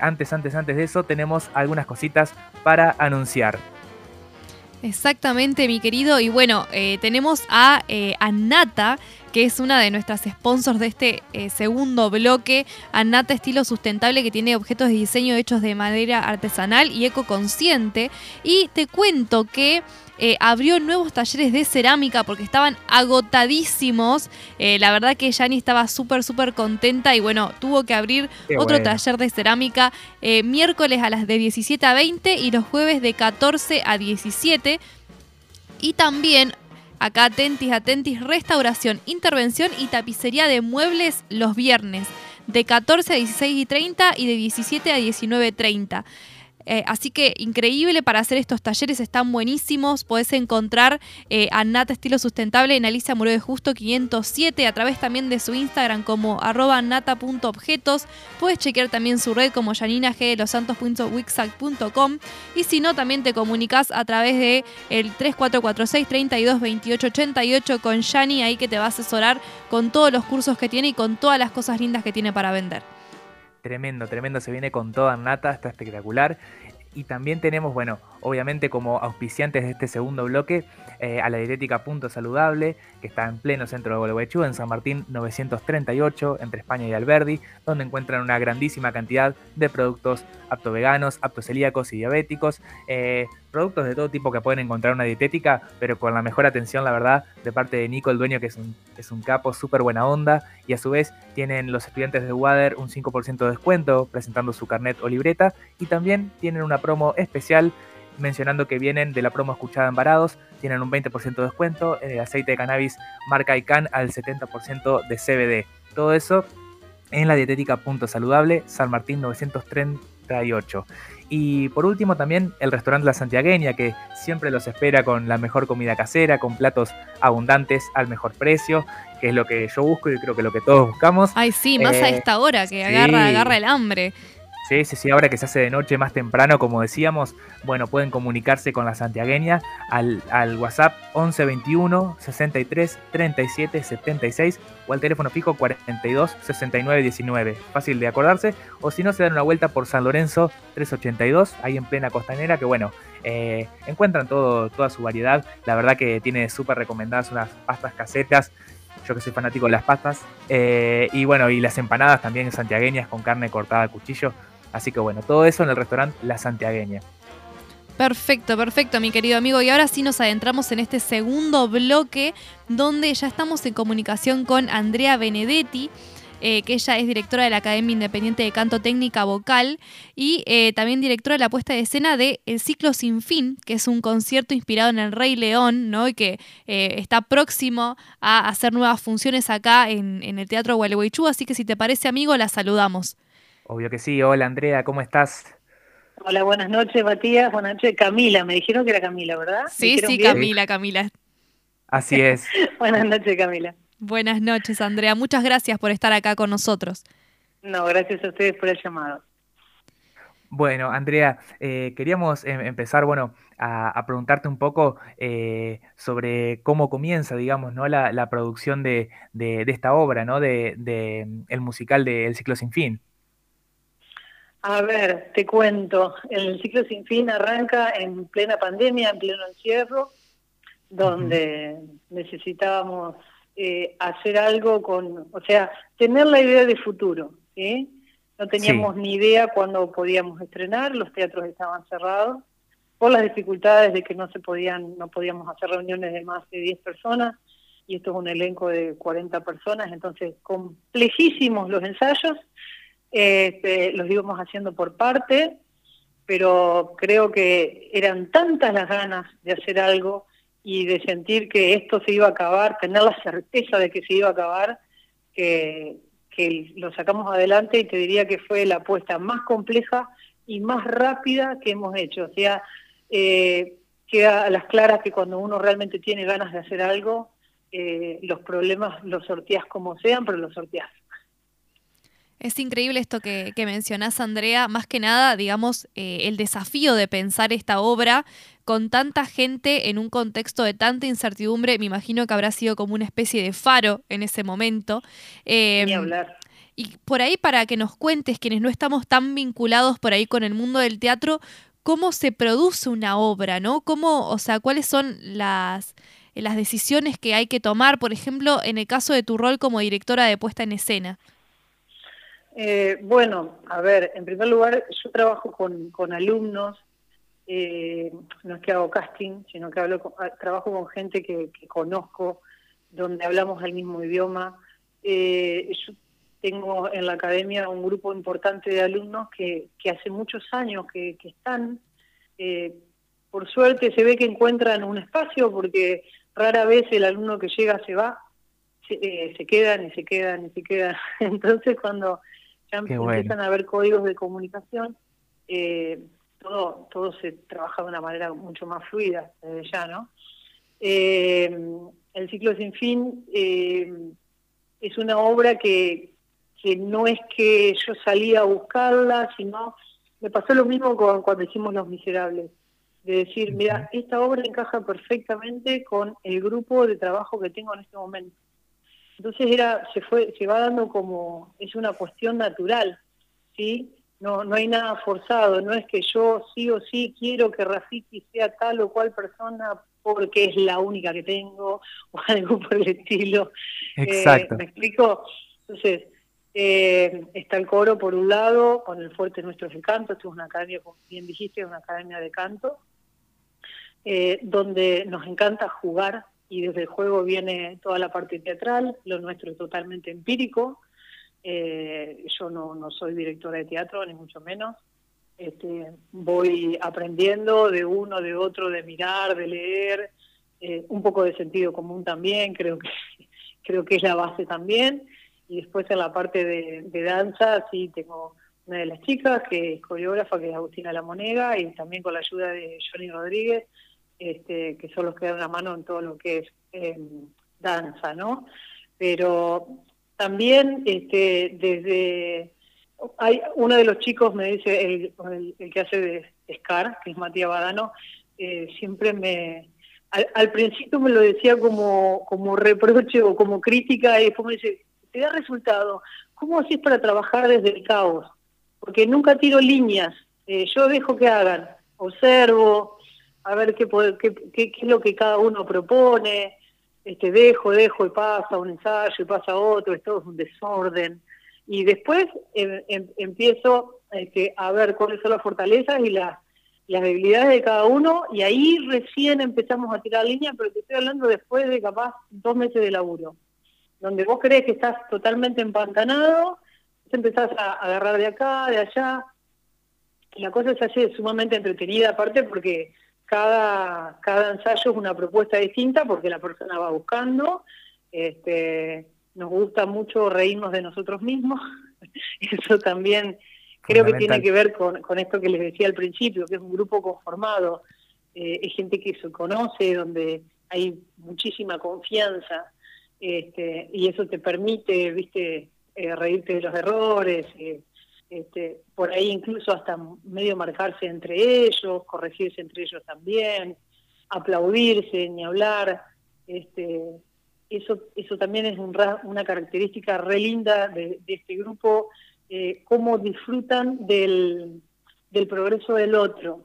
antes, antes, antes de eso, tenemos algunas cositas para anunciar. Exactamente, mi querido. Y bueno, tenemos a, a Nata, que es una de nuestras sponsors de este eh, segundo bloque, Anata Estilo Sustentable, que tiene objetos de diseño hechos de madera artesanal y ecoconsciente. Y te cuento que eh, abrió nuevos talleres de cerámica porque estaban agotadísimos. Eh, la verdad que Yani estaba súper, súper contenta y bueno, tuvo que abrir otro taller de cerámica eh, miércoles a las de 17 a 20 y los jueves de 14 a 17. Y también acá atentis, atentis, restauración, intervención y tapicería de muebles los viernes de 14 a 16 y 30 y de 17 a 19.30. Eh, así que increíble para hacer estos talleres, están buenísimos. Podés encontrar eh, a Estilo Sustentable en Alicia Muro de Justo 507 a través también de su Instagram como arroba nata.objetos. Puedes chequear también su red como janinaglosantos.wixac.com y si no, también te comunicas a través de el 3446 32 con Yani ahí que te va a asesorar con todos los cursos que tiene y con todas las cosas lindas que tiene para vender. Tremendo, tremendo, se viene con toda nata, está espectacular. Y también tenemos, bueno, obviamente como auspiciantes de este segundo bloque, eh, a la dietética Punto Saludable, que está en pleno centro de Gualeguaychú, en San Martín 938, entre España y Alberdi, donde encuentran una grandísima cantidad de productos apto veganos, apto celíacos y diabéticos, eh, productos de todo tipo que pueden encontrar en una dietética, pero con la mejor atención, la verdad, de parte de Nico, el dueño, que es un, es un capo, súper buena onda, y a su vez tienen los estudiantes de Water un 5% de descuento presentando su carnet o libreta, y también tienen una promo especial mencionando que vienen de la promo escuchada en Varados, tienen un 20% de descuento, en el aceite de cannabis marca ICANN al 70% de CBD. Todo eso en la dietética Punto Saludable, San Martín 938. Y por último también el restaurante La Santiagueña, que siempre los espera con la mejor comida casera, con platos abundantes al mejor precio, que es lo que yo busco y creo que lo que todos buscamos. Ay, sí, más a eh, esta hora que agarra, agarra el hambre. Sí, sí, sí, ahora que se hace de noche más temprano, como decíamos, bueno, pueden comunicarse con la santiagueña al, WhatsApp 11 21 63 37 76 o al teléfono fijo 42 69 19. Fácil de acordarse. O si no, se dan una vuelta por San Lorenzo 382, ahí en plena costanera, que bueno, eh, encuentran toda su variedad. La verdad que tiene súper recomendadas unas pastas casetas yo que soy fanático de las pastas. Eh, y bueno, y las empanadas también santiagueñas con carne cortada a cuchillo. Así que bueno, todo eso en el restaurante La Santiagueña. Perfecto, perfecto, mi querido amigo. Y ahora sí nos adentramos en este segundo bloque donde ya estamos en comunicación con Andrea Benedetti. Eh, que ella es directora de la Academia Independiente de Canto Técnica Vocal y eh, también directora de la puesta de escena de El Ciclo Sin Fin, que es un concierto inspirado en el Rey León, ¿no? Y que eh, está próximo a hacer nuevas funciones acá en, el Teatro Gualeguaychú. Así que si te parece, amigo, la saludamos. Obvio que sí. Hola Andrea, ¿cómo estás? Hola, buenas noches Matías, buenas noches Camila. Me dijeron que era Camila, ¿verdad? Sí, sí, Camila, Camila. Así es. buenas noches Camila. Buenas noches Andrea, muchas gracias por estar acá con nosotros. No, gracias a ustedes por el llamado. Bueno, Andrea, eh, queríamos em, empezar, bueno, a, preguntarte un poco eh, sobre cómo comienza, digamos, ¿no? La, producción de, esta obra, ¿no? De, de, el musical de El ciclo sin fin. A ver, te cuento. El ciclo sin fin arranca en plena pandemia, en pleno encierro, donde necesitábamos eh, hacer algo con, o sea, tener la idea de futuro. ¿sí? No teníamos ni idea cuándo podíamos estrenar, los teatros estaban cerrados por las dificultades de que no se podían, no podíamos hacer reuniones de más de 10 personas y esto es un elenco de 40 personas, entonces complejísimos los ensayos este, los íbamos haciendo por parte, pero creo que eran tantas las ganas de hacer algo y de sentir que esto se iba a acabar, tener la certeza de que se iba a acabar, que, lo sacamos adelante y te diría que fue la apuesta más compleja y más rápida que hemos hecho. O sea, eh, queda a las claras que cuando uno realmente tiene ganas de hacer algo, eh, los problemas los sorteas como sean, pero los sorteas. Es increíble esto que, que mencionás, Andrea. Más que nada, digamos, eh, el desafío de pensar esta obra con tanta gente en un contexto de tanta incertidumbre. Me imagino que habrá sido como una especie de faro en ese momento. Em, hablar. Y por ahí, para que nos cuentes, quienes no estamos tan vinculados por ahí con el mundo del teatro, cómo se produce una obra, ¿no? ¿Cómo, o sea, cuáles son las las decisiones que hay que tomar, por ejemplo, en el caso de tu rol como directora de puesta en escena? Eh, bueno, a ver, en primer lugar, yo trabajo con, con alumnos, eh, no es que hago casting, sino que hablo ah, trabajo con gente que, conozco, donde hablamos el mismo idioma. Eh, yo tengo en la academia un grupo importante de alumnos que, que hace muchos años que, que están, por suerte se ve que encuentran un espacio porque rara vez el alumno que llega se va, se, se quedan y se quedan y se quedan. Entonces cuando ya empiezan a haber códigos de comunicación, eh, todo, todo se trabaja de una manera mucho más fluida desde ya, ¿no? Eh, el ciclo sin fin eh, es una obra que, que no es que yo salía a buscarla, sino me pasó lo mismo con, cuando hicimos Los Miserables, de decir, mira, esta obra encaja perfectamente con el grupo de trabajo que tengo en este momento. Entonces era, se fue, se va dando como, es una cuestión natural, ¿sí? No, no hay nada forzado, no es que yo sí o sí quiero que Rafiki sea tal o cual persona porque es la única que tengo o algo por el estilo. Eh, Exacto. ¿Me explico? Entonces, eh, está el coro por un lado, con el fuerte nuestro de canto, esto es una academia, como bien dijiste, es una academia de canto, eh, donde nos encanta jugar y desde el juego viene toda la parte teatral, lo nuestro es totalmente empírico. Eh, yo no, no soy directora de teatro, ni mucho menos. Este, voy aprendiendo de uno, de otro, de mirar, de leer, eh, un poco de sentido común también, creo que, creo que es la base también. Y después en la parte de, de danza, sí, tengo una de las chicas que es coreógrafa, que es Agustina La Monega, y también con la ayuda de Johnny Rodríguez, este, que son los que dan la mano en todo lo que es em, danza, ¿no? Pero también este, desde... Hay, uno de los chicos me dice, el, que hace de Scar, que es Matías Badano, eh, siempre me... Al, principio me lo decía como, como reproche o como crítica y después me dice, te da resultado, ¿cómo haces para trabajar desde el caos? Porque nunca tiro líneas, eh, yo dejo que hagan, observo, a ver qué, qué, qué, es lo que cada uno propone, este dejo, dejo y pasa un ensayo y pasa otro, es todo un desorden. Y después em, em, empiezo este, a ver cuáles son las fortalezas y las, las debilidades de cada uno y ahí recién empezamos a tirar línea, pero te estoy hablando después de capaz dos meses de laburo, donde vos crees que estás totalmente empantanado, empezás a agarrar de acá, de allá, y la cosa se hace sumamente entretenida aparte porque cada, cada ensayo es una propuesta distinta porque la persona va buscando. Este, nos gusta mucho reírnos de nosotros mismos. Eso también creo que tiene que ver con, con, esto que les decía al principio, que es un grupo conformado, eh, es gente que se conoce, donde hay muchísima confianza, este, y eso te permite, viste, eh, reírte de los errores, eh, este, por ahí incluso hasta medio marcarse entre ellos, corregirse entre ellos también, aplaudirse, ni hablar. Este, eso, eso también es una característica re linda de, este grupo, eh, cómo disfrutan del, del progreso del otro.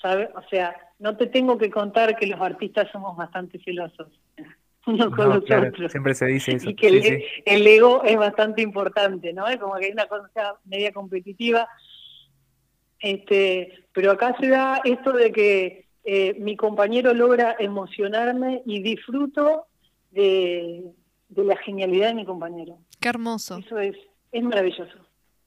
¿sabe? O sea, no te tengo que contar que los artistas somos bastante celosos uno con los otros. Siempre se dice eso. Y que el, ego es bastante importante, ¿no? Es como que hay una cosa media competitiva. Este, pero acá se da esto de que eh, mi compañero logra emocionarme y disfruto de, la genialidad de mi compañero. Qué hermoso. Eso es, es maravilloso.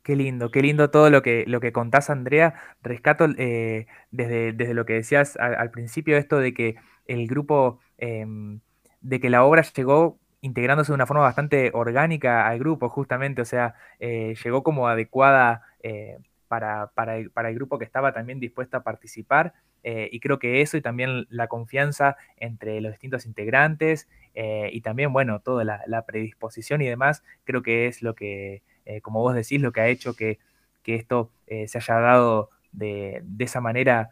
Qué lindo, qué lindo todo lo que, lo que contás, Andrea. Rescato eh, desde, desde lo que decías al, principio, esto de que el grupo em, de que la obra llegó integrándose de una forma bastante orgánica al grupo, justamente, o sea, eh, llegó como adecuada eh, para, para, el, grupo que estaba también dispuesto a participar, eh, y creo que eso y también la confianza entre los distintos integrantes, y también, bueno, toda la, predisposición y demás, creo que es lo que, como vos decís, lo que ha hecho que, que esto se haya dado de, de esa manera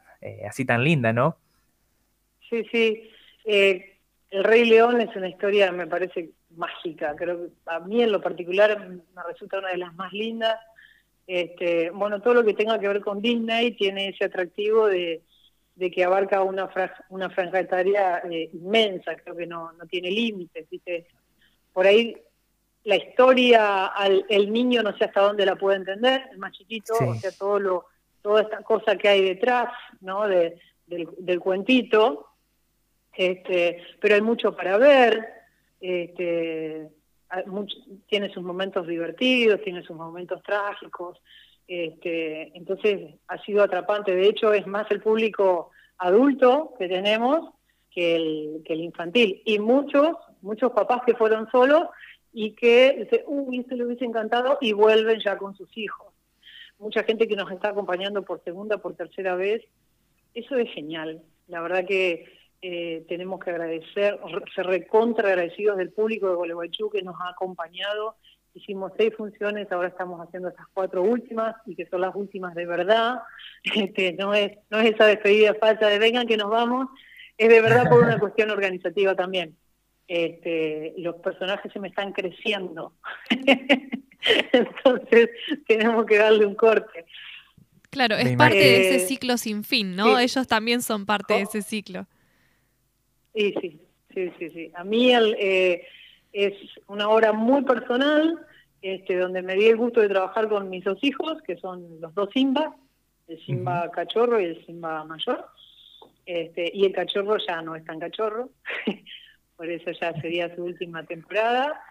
así tan linda, ¿no? Sí, sí. El Rey León es una historia, me parece, mágica. Creo que a mí en lo particular me resulta una de las más lindas. Este, bueno, todo lo que tenga que ver con Disney tiene ese atractivo de, de que abarca una, una franja etaria eh, inmensa, creo que no, no tiene límites, ¿viste? Por ahí la historia, al, el niño no sé hasta dónde la puede entender, el más chiquito, o sea, todo lo, toda esta cosa que hay detrás, ¿no? De, del, del cuentito, este, pero hay mucho para ver, este, tiene sus momentos divertidos, tiene sus momentos trágicos, este, entonces ha sido atrapante. De hecho, es más el público adulto que tenemos que el, que el infantil. Y muchos, muchos papás que fueron solos y que dicen, uy, esto le hubiese encantado y vuelven ya con sus hijos. Mucha gente que nos está acompañando por segunda, por tercera vez. Eso es genial. La verdad que eh, tenemos que agradecer, ser recontra agradecidos del público de Gualeguaychú que nos ha acompañado hicimos seis funciones, ahora estamos haciendo estas cuatro últimas y que son las últimas de verdad. Este, no es no es esa despedida falsa de vengan que nos vamos, es de verdad por una cuestión organizativa también. Este, los personajes se me están creciendo, entonces tenemos que darle un corte. Claro, es parte de ese ciclo sin fin, ¿no? Ellos también son parte de ese ciclo. Sí, sí, sí, sí, sí. A mí el, eh, es una obra muy personal, este, donde me di el gusto de trabajar con mis dos hijos, que son los dos Simba, el Simba cachorro y el Simba mayor. Este, y el cachorro ya no es tan cachorro, por eso ya sería su última temporada.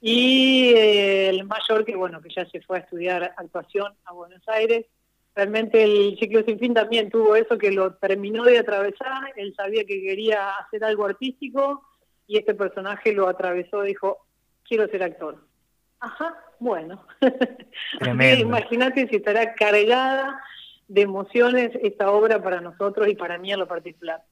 Y eh, el mayor, que bueno, que ya se fue a estudiar actuación a Buenos Aires. Realmente el ciclo sin fin también tuvo eso que lo terminó de atravesar, él sabía que quería hacer algo artístico, y este personaje lo atravesó, dijo, quiero ser actor. Ajá, bueno. Imagínate si estará cargada de emociones esta obra para nosotros y para mí en lo particular.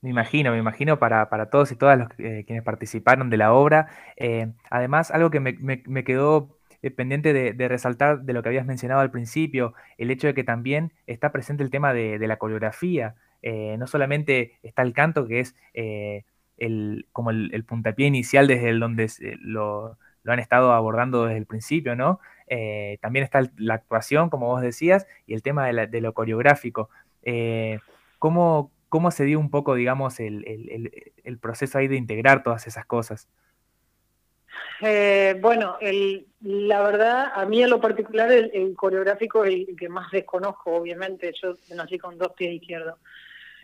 Me imagino, me imagino para, para todos y todas los eh, quienes participaron de la obra. Eh, además, algo que me, me, quedó eh, pendiente de, resaltar de lo que habías mencionado al principio, el hecho de que también está presente el tema de, la coreografía. no solamente está el canto, que es el, como el, puntapié inicial desde el donde lo, lo, han estado abordando desde el principio, ¿no? Eh, también está la actuación, como vos decías, y el tema de, lo coreográfico. Eh, ¿cómo, ¿cómo, se dio un poco, digamos, el, el, proceso ahí de integrar todas esas cosas? Eh, bueno, la verdad, a mí en lo particular el, coreográfico es el que más desconozco, obviamente. Yo nací con dos pies izquierdos.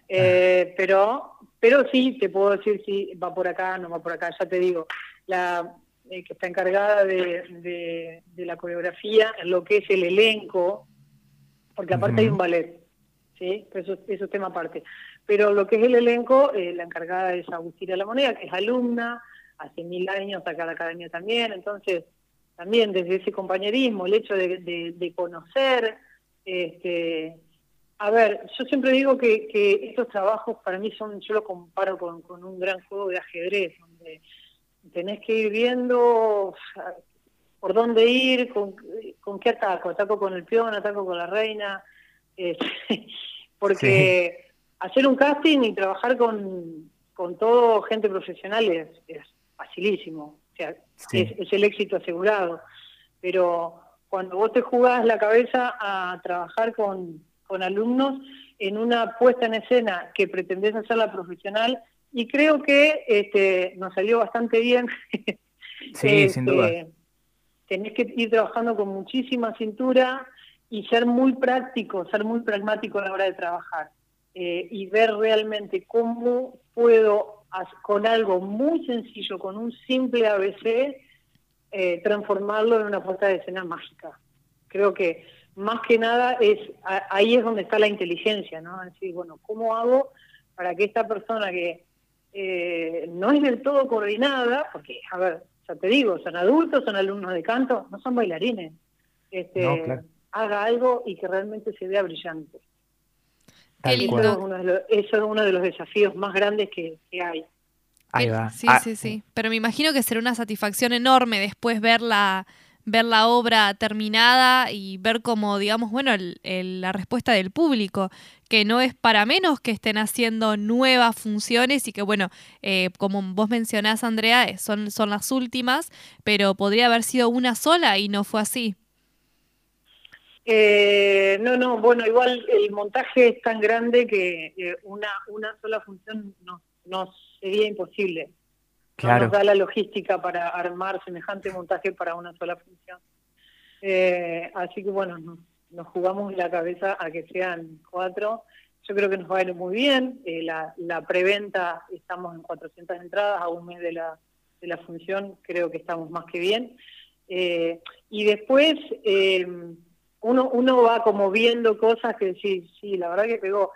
Eh, pero, pero sí, te puedo decir si va por acá, no va por acá, ya te digo, la eh, que está encargada de, de, la coreografía, lo que es el elenco, porque aparte hay un ballet, ¿sí? Eso, eso es tema aparte. Pero lo que es el elenco, eh, la encargada es Agustina La Moneda, que es alumna, hace mil años acá la academia también, entonces también desde ese compañerismo, el hecho de, de, de conocer, este, a ver, yo siempre digo que, estos trabajos para mí son, yo lo comparo con, un gran juego de ajedrez, donde tenés que ir viendo por dónde ir, con, qué ataco, ataco con el peón, ataco con la reina, este, porque hacer un casting y trabajar con, con todo gente profesional es, facilísimo, o sea, es, es el éxito asegurado, pero cuando vos te jugás la cabeza a trabajar con con alumnos en una puesta en escena que pretendés hacerla profesional y creo que este, nos salió bastante bien. Sí, sin duda. Este, tenés que ir trabajando con muchísima cintura y ser muy práctico, ser muy pragmático a la hora de trabajar eh, y ver realmente cómo puedo, con algo muy sencillo, con un simple ABC, eh, transformarlo en una puesta de escena mágica. Creo que más que nada es ahí es donde está la inteligencia, ¿no? Es decir, bueno, ¿cómo hago para que esta persona que eh, no es del todo coordinada, porque, a ver, ya te digo, son adultos, son alumnos de canto, no son bailarines, este, haga algo y que realmente se vea brillante. Eso es, uno de los, eso es uno de los desafíos más grandes que, hay. Ahí va. Sí, ah, sí, sí. Pero me imagino que será una satisfacción enorme después verla ver la obra terminada y ver como, digamos, bueno, la respuesta del público, que no es para menos que estén haciendo nuevas funciones y que, bueno, eh, como vos mencionás, Andrea, eh, son, son las últimas, pero podría haber sido una sola y no fue así. Eh, no, no, bueno, igual el montaje es tan grande que eh, una, una sola función no, no sería imposible. No nos da la logística para armar semejante montaje para una sola función. Eh, así que bueno, nos jugamos la cabeza a que sean cuatro. Yo creo que nos va a ir muy bien. Eh, la, la preventa, estamos en 400 entradas a un mes de la, de la función, creo que estamos más que bien. Eh, y después uno, uno va como viendo cosas que sí, sí, la verdad que pegó.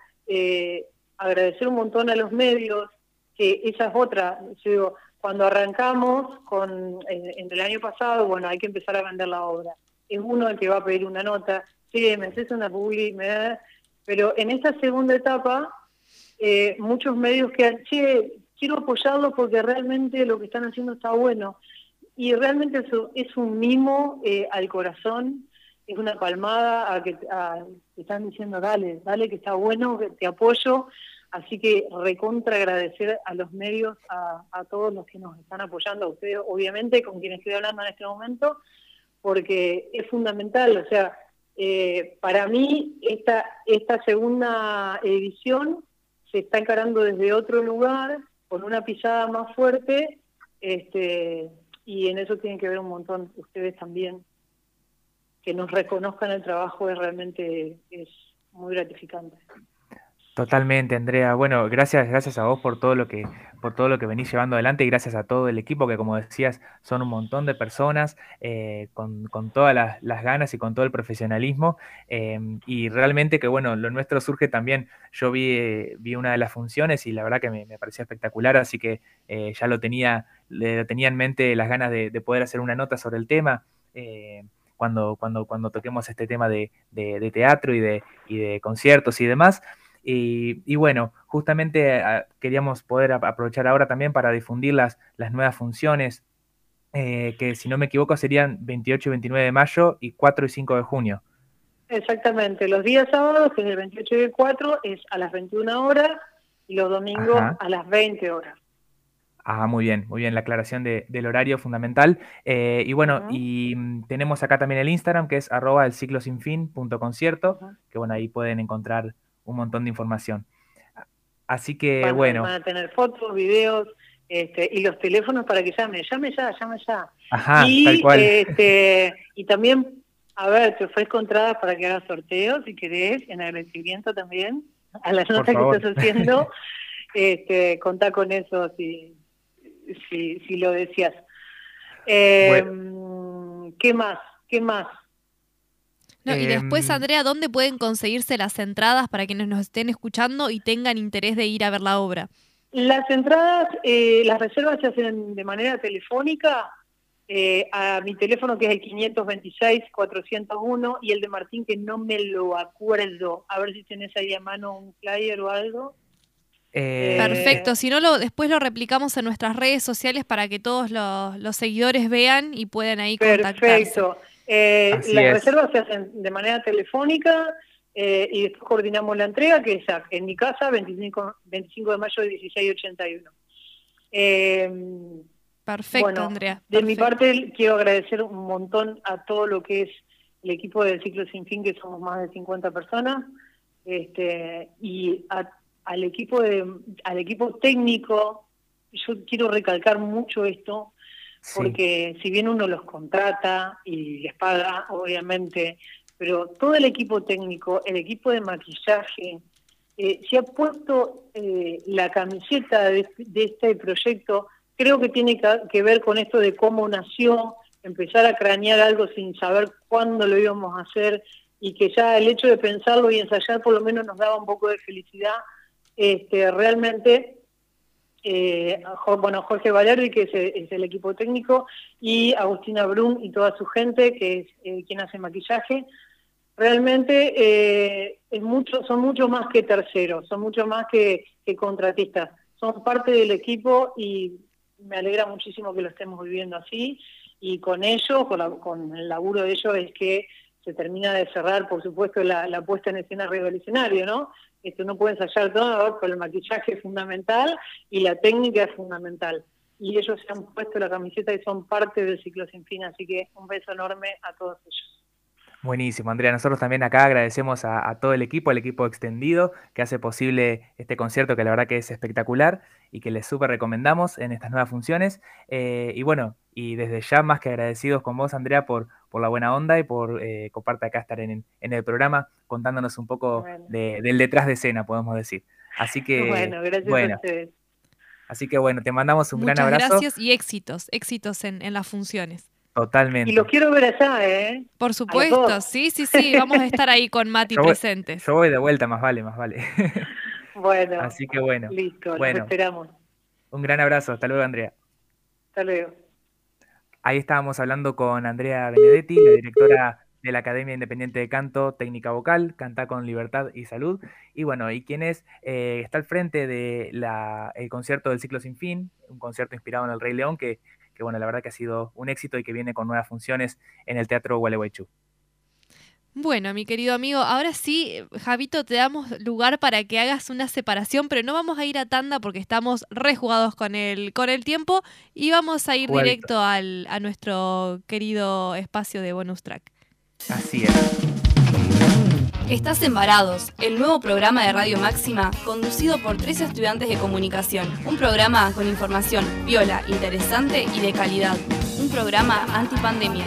agradecer un montón a los medios, que esa es otra. Yo digo, cuando arrancamos con en el año pasado, bueno, hay que empezar a vender la obra. Es uno el que va a pedir una nota, sí, me haces una publi, da... Pero en esta segunda etapa, eh, muchos medios quedan, che, quiero apoyarlo porque realmente lo que están haciendo está bueno. Y realmente eso es un mimo eh, al corazón, es una palmada a que te están diciendo, dale, dale que está bueno, que te apoyo. Así que recontra agradecer a los medios, a, a, todos los que nos están apoyando, a ustedes obviamente, con quienes estoy hablando en este momento, porque es fundamental, o sea, eh, para mí esta, esta segunda edición se está encarando desde otro lugar, con una pisada más fuerte, este, y en eso tienen que ver un montón ustedes también, que nos reconozcan el trabajo es realmente es muy gratificante. Totalmente, Andrea. Bueno, gracias, gracias a vos por todo lo que, por todo lo que venís llevando adelante y gracias a todo el equipo que, como decías, son un montón de personas eh, con, todas las, ganas y con todo el profesionalismo. Em, y realmente que, bueno, lo nuestro surge también. Yo vi, vi una de las funciones y la verdad que me, parecía espectacular, así que eh, ya lo tenía, le, tenía en mente las ganas de, poder hacer una nota sobre el tema. Eh, cuando, cuando, cuando toquemos este tema de, de teatro y de, y de conciertos y demás. Y, bueno, justamente ah, queríamos poder aprovechar ahora también para difundir las, las nuevas funciones, eh, que si no me equivoco serían 28 y 29 de mayo y 4 y 5 de junio. Exactamente, los días sábados, que es el 28 y el 4, es a las 21 horas y los domingos a las 20 horas. Ah, muy bien, muy bien, la aclaración del horario fundamental. Eh, y bueno, y mm, tenemos acá también el Instagram, que es arroba el ciclo sin fin punto concierto, que bueno, ahí pueden encontrar un montón de información. Así que bueno. Van a tener fotos, videos este, y los teléfonos para que llame, llame ya, llame ya. Ajá, y, tal cual. Este, y también, a ver, te ofrezco entradas para que hagas sorteos si querés, en agradecimiento también a las notas que estás haciendo. este, contá con eso si, si, si lo decías. Eh, ¿Qué más? ¿Qué más? y después, em, Andrea, ¿dónde pueden conseguirse las entradas para quienes nos estén escuchando y tengan interés de ir a ver la obra? Las entradas, eh, las reservas se hacen de manera telefónica eh, a mi teléfono que es el 526-401 y el de Martín que no me lo acuerdo. A ver si tienes ahí a mano un flyer o algo. Eh, Perfecto, si no, lo, después lo replicamos en nuestras redes sociales para que todos los, los seguidores vean y puedan ahí contactarse. Perfecto. Eh, las reservas se hacen de manera telefónica eh, y después coordinamos la entrega, que es en mi casa, 25, 25 de mayo de 1681. Eh, Perfecto, Andrea. De mi parte, quiero agradecer un montón a todo lo que es el equipo del Ciclo Sin Fin, que somos más de 50 personas, este, y al, equipo de, al equipo técnico, yo quiero recalcar mucho esto, porque si bien uno los contrata y les paga, obviamente, pero todo el equipo técnico, el equipo de maquillaje, eh, se ha puesto eh, la camiseta de, este proyecto, creo que tiene que ver con esto de cómo nació, empezar a cranear algo sin saber cuándo lo íbamos a hacer y que ya el hecho de pensarlo y ensayar por lo menos nos daba un poco de felicidad. Este, realmente eh, bueno, Jorge Valerdi, que es, el equipo técnico, y Agustina Brun y toda su gente, que es eh, quien hace maquillaje. Realmente eh, es mucho, son mucho más que terceros, son mucho más que, contratistas. Son parte del equipo y me alegra muchísimo que lo estemos viviendo así. Y con ellos, con, el laburo de ellos, es que se termina de cerrar, por supuesto, la, la puesta en escena arriba del escenario, ¿no? Esto no puede ensayar todo, pero el maquillaje es fundamental y la técnica es fundamental. Y ellos se han puesto la camiseta y son parte del ciclo sin fin, así que un beso enorme a todos ellos. Buenísimo, Andrea. Nosotros también acá agradecemos a, todo el equipo, al equipo extendido que hace posible este concierto que la verdad que es espectacular y que les súper recomendamos en estas nuevas funciones. Eh, y bueno, y desde ya más que agradecidos con vos, Andrea, por, por la buena onda y por eh, comparte acá estar en, el programa contándonos un poco del detrás de escena, podemos decir. Así que, bueno, gracias a ustedes. Así que bueno, te mandamos un gran abrazo. Gracias y éxitos, éxitos en, en las funciones. Totalmente. Y los quiero ver allá, ¿eh? Por supuesto, sí, sí, sí, vamos a estar ahí con Mati presentes. Yo voy de vuelta, más vale, más vale. Bueno. Así que bueno. Listo, bueno, esperamos. Un gran abrazo, hasta luego, Andrea. Hasta luego. Ahí estábamos hablando con Andrea Benedetti, la directora de la Academia Independiente de Canto, Técnica Vocal, Canta con Libertad y Salud. Y bueno, y quien es, eh, está al frente del el concierto del ciclo sin fin, un concierto inspirado en el Rey León que que bueno, la verdad que ha sido un éxito y que viene con nuevas funciones en el Teatro Gualeguaychú. Bueno, mi querido amigo, ahora sí, Javito, te damos lugar para que hagas una separación, pero no vamos a ir a tanda porque estamos rejugados con el, con el tiempo y vamos a ir directo al, a nuestro querido espacio de bonus track. Así es. Estás Embarados, el nuevo programa de Radio Máxima conducido por tres estudiantes de comunicación. Un programa con información viola, interesante y de calidad. Un programa antipandemia.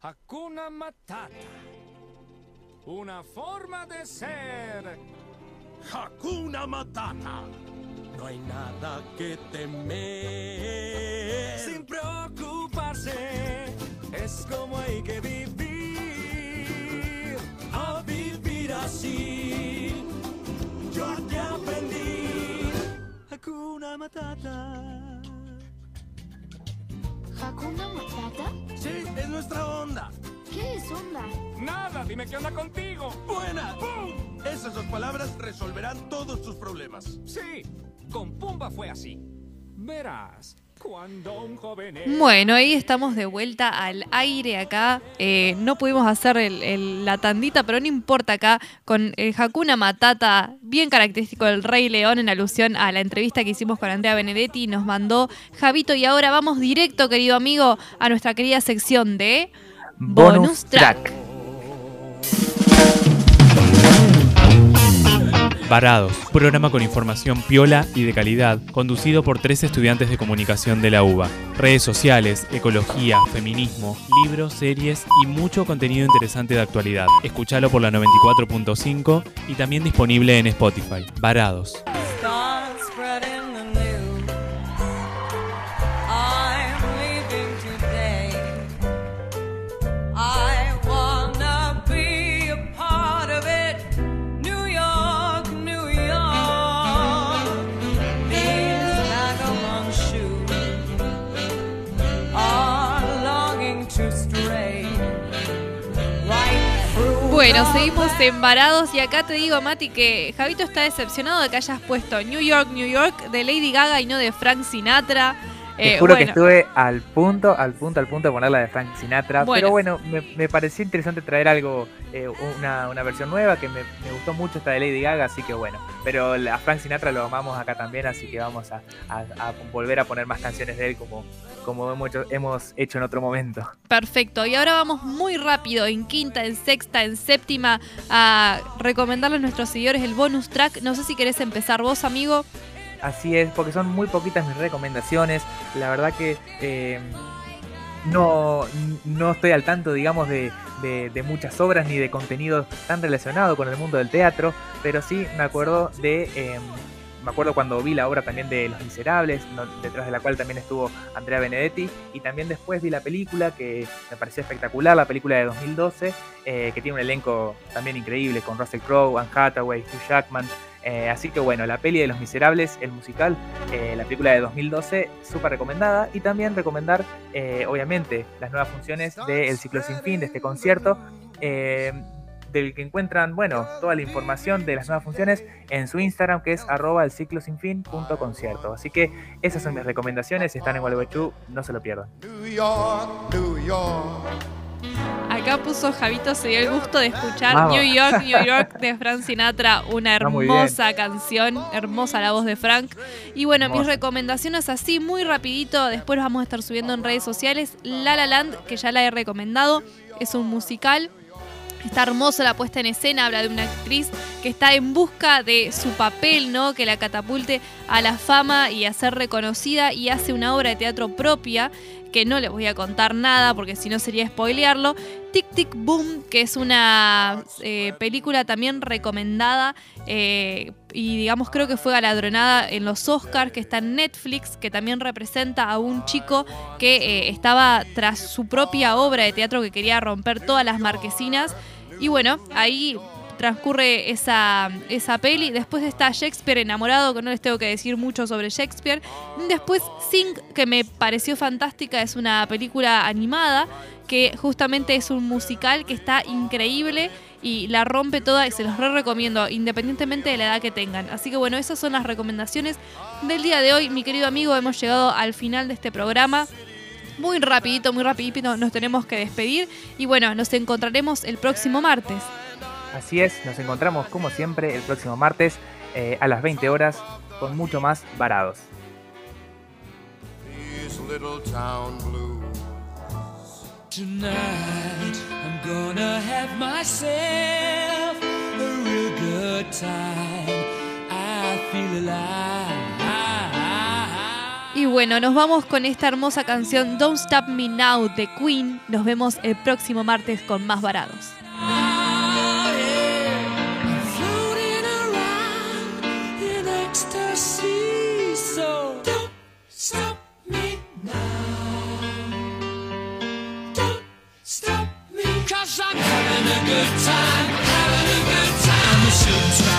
Hakuna Matata. Una forma de ser. Hakuna Matata. No hay nada que temer. Sin preocuparse es como hay que vivir, a vivir así. Yo te aprendí. Hakuna Matata. ¿Hakuna Matata? Sí, es nuestra onda. ¿Qué es onda? Nada, dime qué onda contigo. ¡Buena! ¡Pum! Esas dos palabras resolverán todos tus problemas. Sí, con Pumba fue así. Verás. Bueno, ahí estamos de vuelta al aire acá. Eh, no pudimos hacer la tandita, pero no importa acá, con el Hakuna Matata, bien característico del Rey León, en alusión a la entrevista que hicimos con Andrea Benedetti, nos mandó Javito. Y ahora vamos directo, querido amigo, a nuestra querida sección de Bonus, track. Parados, programa con información piola y de calidad, conducido por tres estudiantes de comunicación de la UBA. Redes sociales, ecología, feminismo, libros, series y mucho contenido interesante de actualidad. Escúchalo por la 94.5 y también disponible en Spotify. Varados. Bueno, seguimos embarados y acá te digo, Mati, que Javito está decepcionado de que hayas puesto New York, New York de Lady Gaga y no de Frank Sinatra. Te eh, juro que estuve al punto, al punto, al punto de poner la de Frank Sinatra. Pero bueno, me, pareció interesante traer algo, eh, una, versión nueva que me, gustó mucho esta de Lady Gaga, así que bueno. Pero a Frank Sinatra lo amamos acá también, así que vamos a, volver a poner más canciones de él como, como hemos hecho, hemos hecho en otro momento. Perfecto, y ahora vamos muy rápido, en quinta, en sexta, en séptima, a recomendarles a nuestros seguidores el bonus track. No sé si querés empezar vos, amigo. Así es, porque son muy poquitas mis recomendaciones. La verdad que eh, no, no estoy al tanto, digamos, de, de, muchas obras ni de contenido tan relacionado con el mundo del teatro, pero sí me acuerdo de... Em, me acuerdo cuando vi la obra también de Los Miserables, detrás de la cual también estuvo Andrea Benedetti, y también después vi la película que me pareció espectacular, la película de 2012, eh, que tiene un elenco también increíble con Russell Crowe, Anne Hathaway, Hugh Jackman, eh, así que bueno, la peli de Los Miserables, el musical, eh, la película de 2012, súper recomendada. Y también recomendar, eh, obviamente, las nuevas funciones del ciclo sin fin, de este concierto, del que encuentran, bueno, toda la información de las nuevas funciones en su Instagram, que es arroba el ciclo sin fin punto concierto. Así que esas son mis recomendaciones, están en Gualeguaychú, no se lo pierdan. Acá puso Javito, se dio el gusto de escuchar Vamos. New York, New York de Frank Sinatra, una hermosa canción, hermosa la voz de Frank. Y bueno, mis recomendaciones así, muy rapidito, después los vamos a estar subiendo en redes sociales. La La Land, que ya la he recomendado, es un musical. Está hermosa la puesta en escena, habla de una actriz que está en busca de su papel, ¿no? Que la catapulte a la fama y a ser reconocida y hace una obra de teatro propia que no les voy a contar nada porque si no sería spoilearlo. Tic Tic Boom, que es una eh, película también recomendada eh, y digamos creo que fue galardonada en los Oscars, que está en Netflix, que también representa a un chico que eh, estaba tras su propia obra de teatro que quería romper todas las marquesinas. Y bueno, ahí transcurre esa, esa peli. Después está Shakespeare enamorado, que no les tengo que decir mucho sobre Shakespeare. Después Sing, que me pareció fantástica, es una película animada que justamente es un musical que está increíble y la rompe toda y se los re recomiendo independientemente de la edad que tengan. Así que bueno, esas son las recomendaciones del día de hoy. Mi querido amigo, hemos llegado al final de este programa. Muy rapidito, muy rapidito nos tenemos que despedir y bueno, nos encontraremos el próximo martes. Así es, nos encontramos como siempre el próximo martes eh, a las 20 horas con mucho más varados. These little town blues. Tonight I'm gonna have myself a real good time. I feel alive. Y bueno, nos vamos con esta hermosa canción Don't Stop Me Now de Queen. Nos vemos el próximo martes con más varados. I'm having a good time. Having a good time.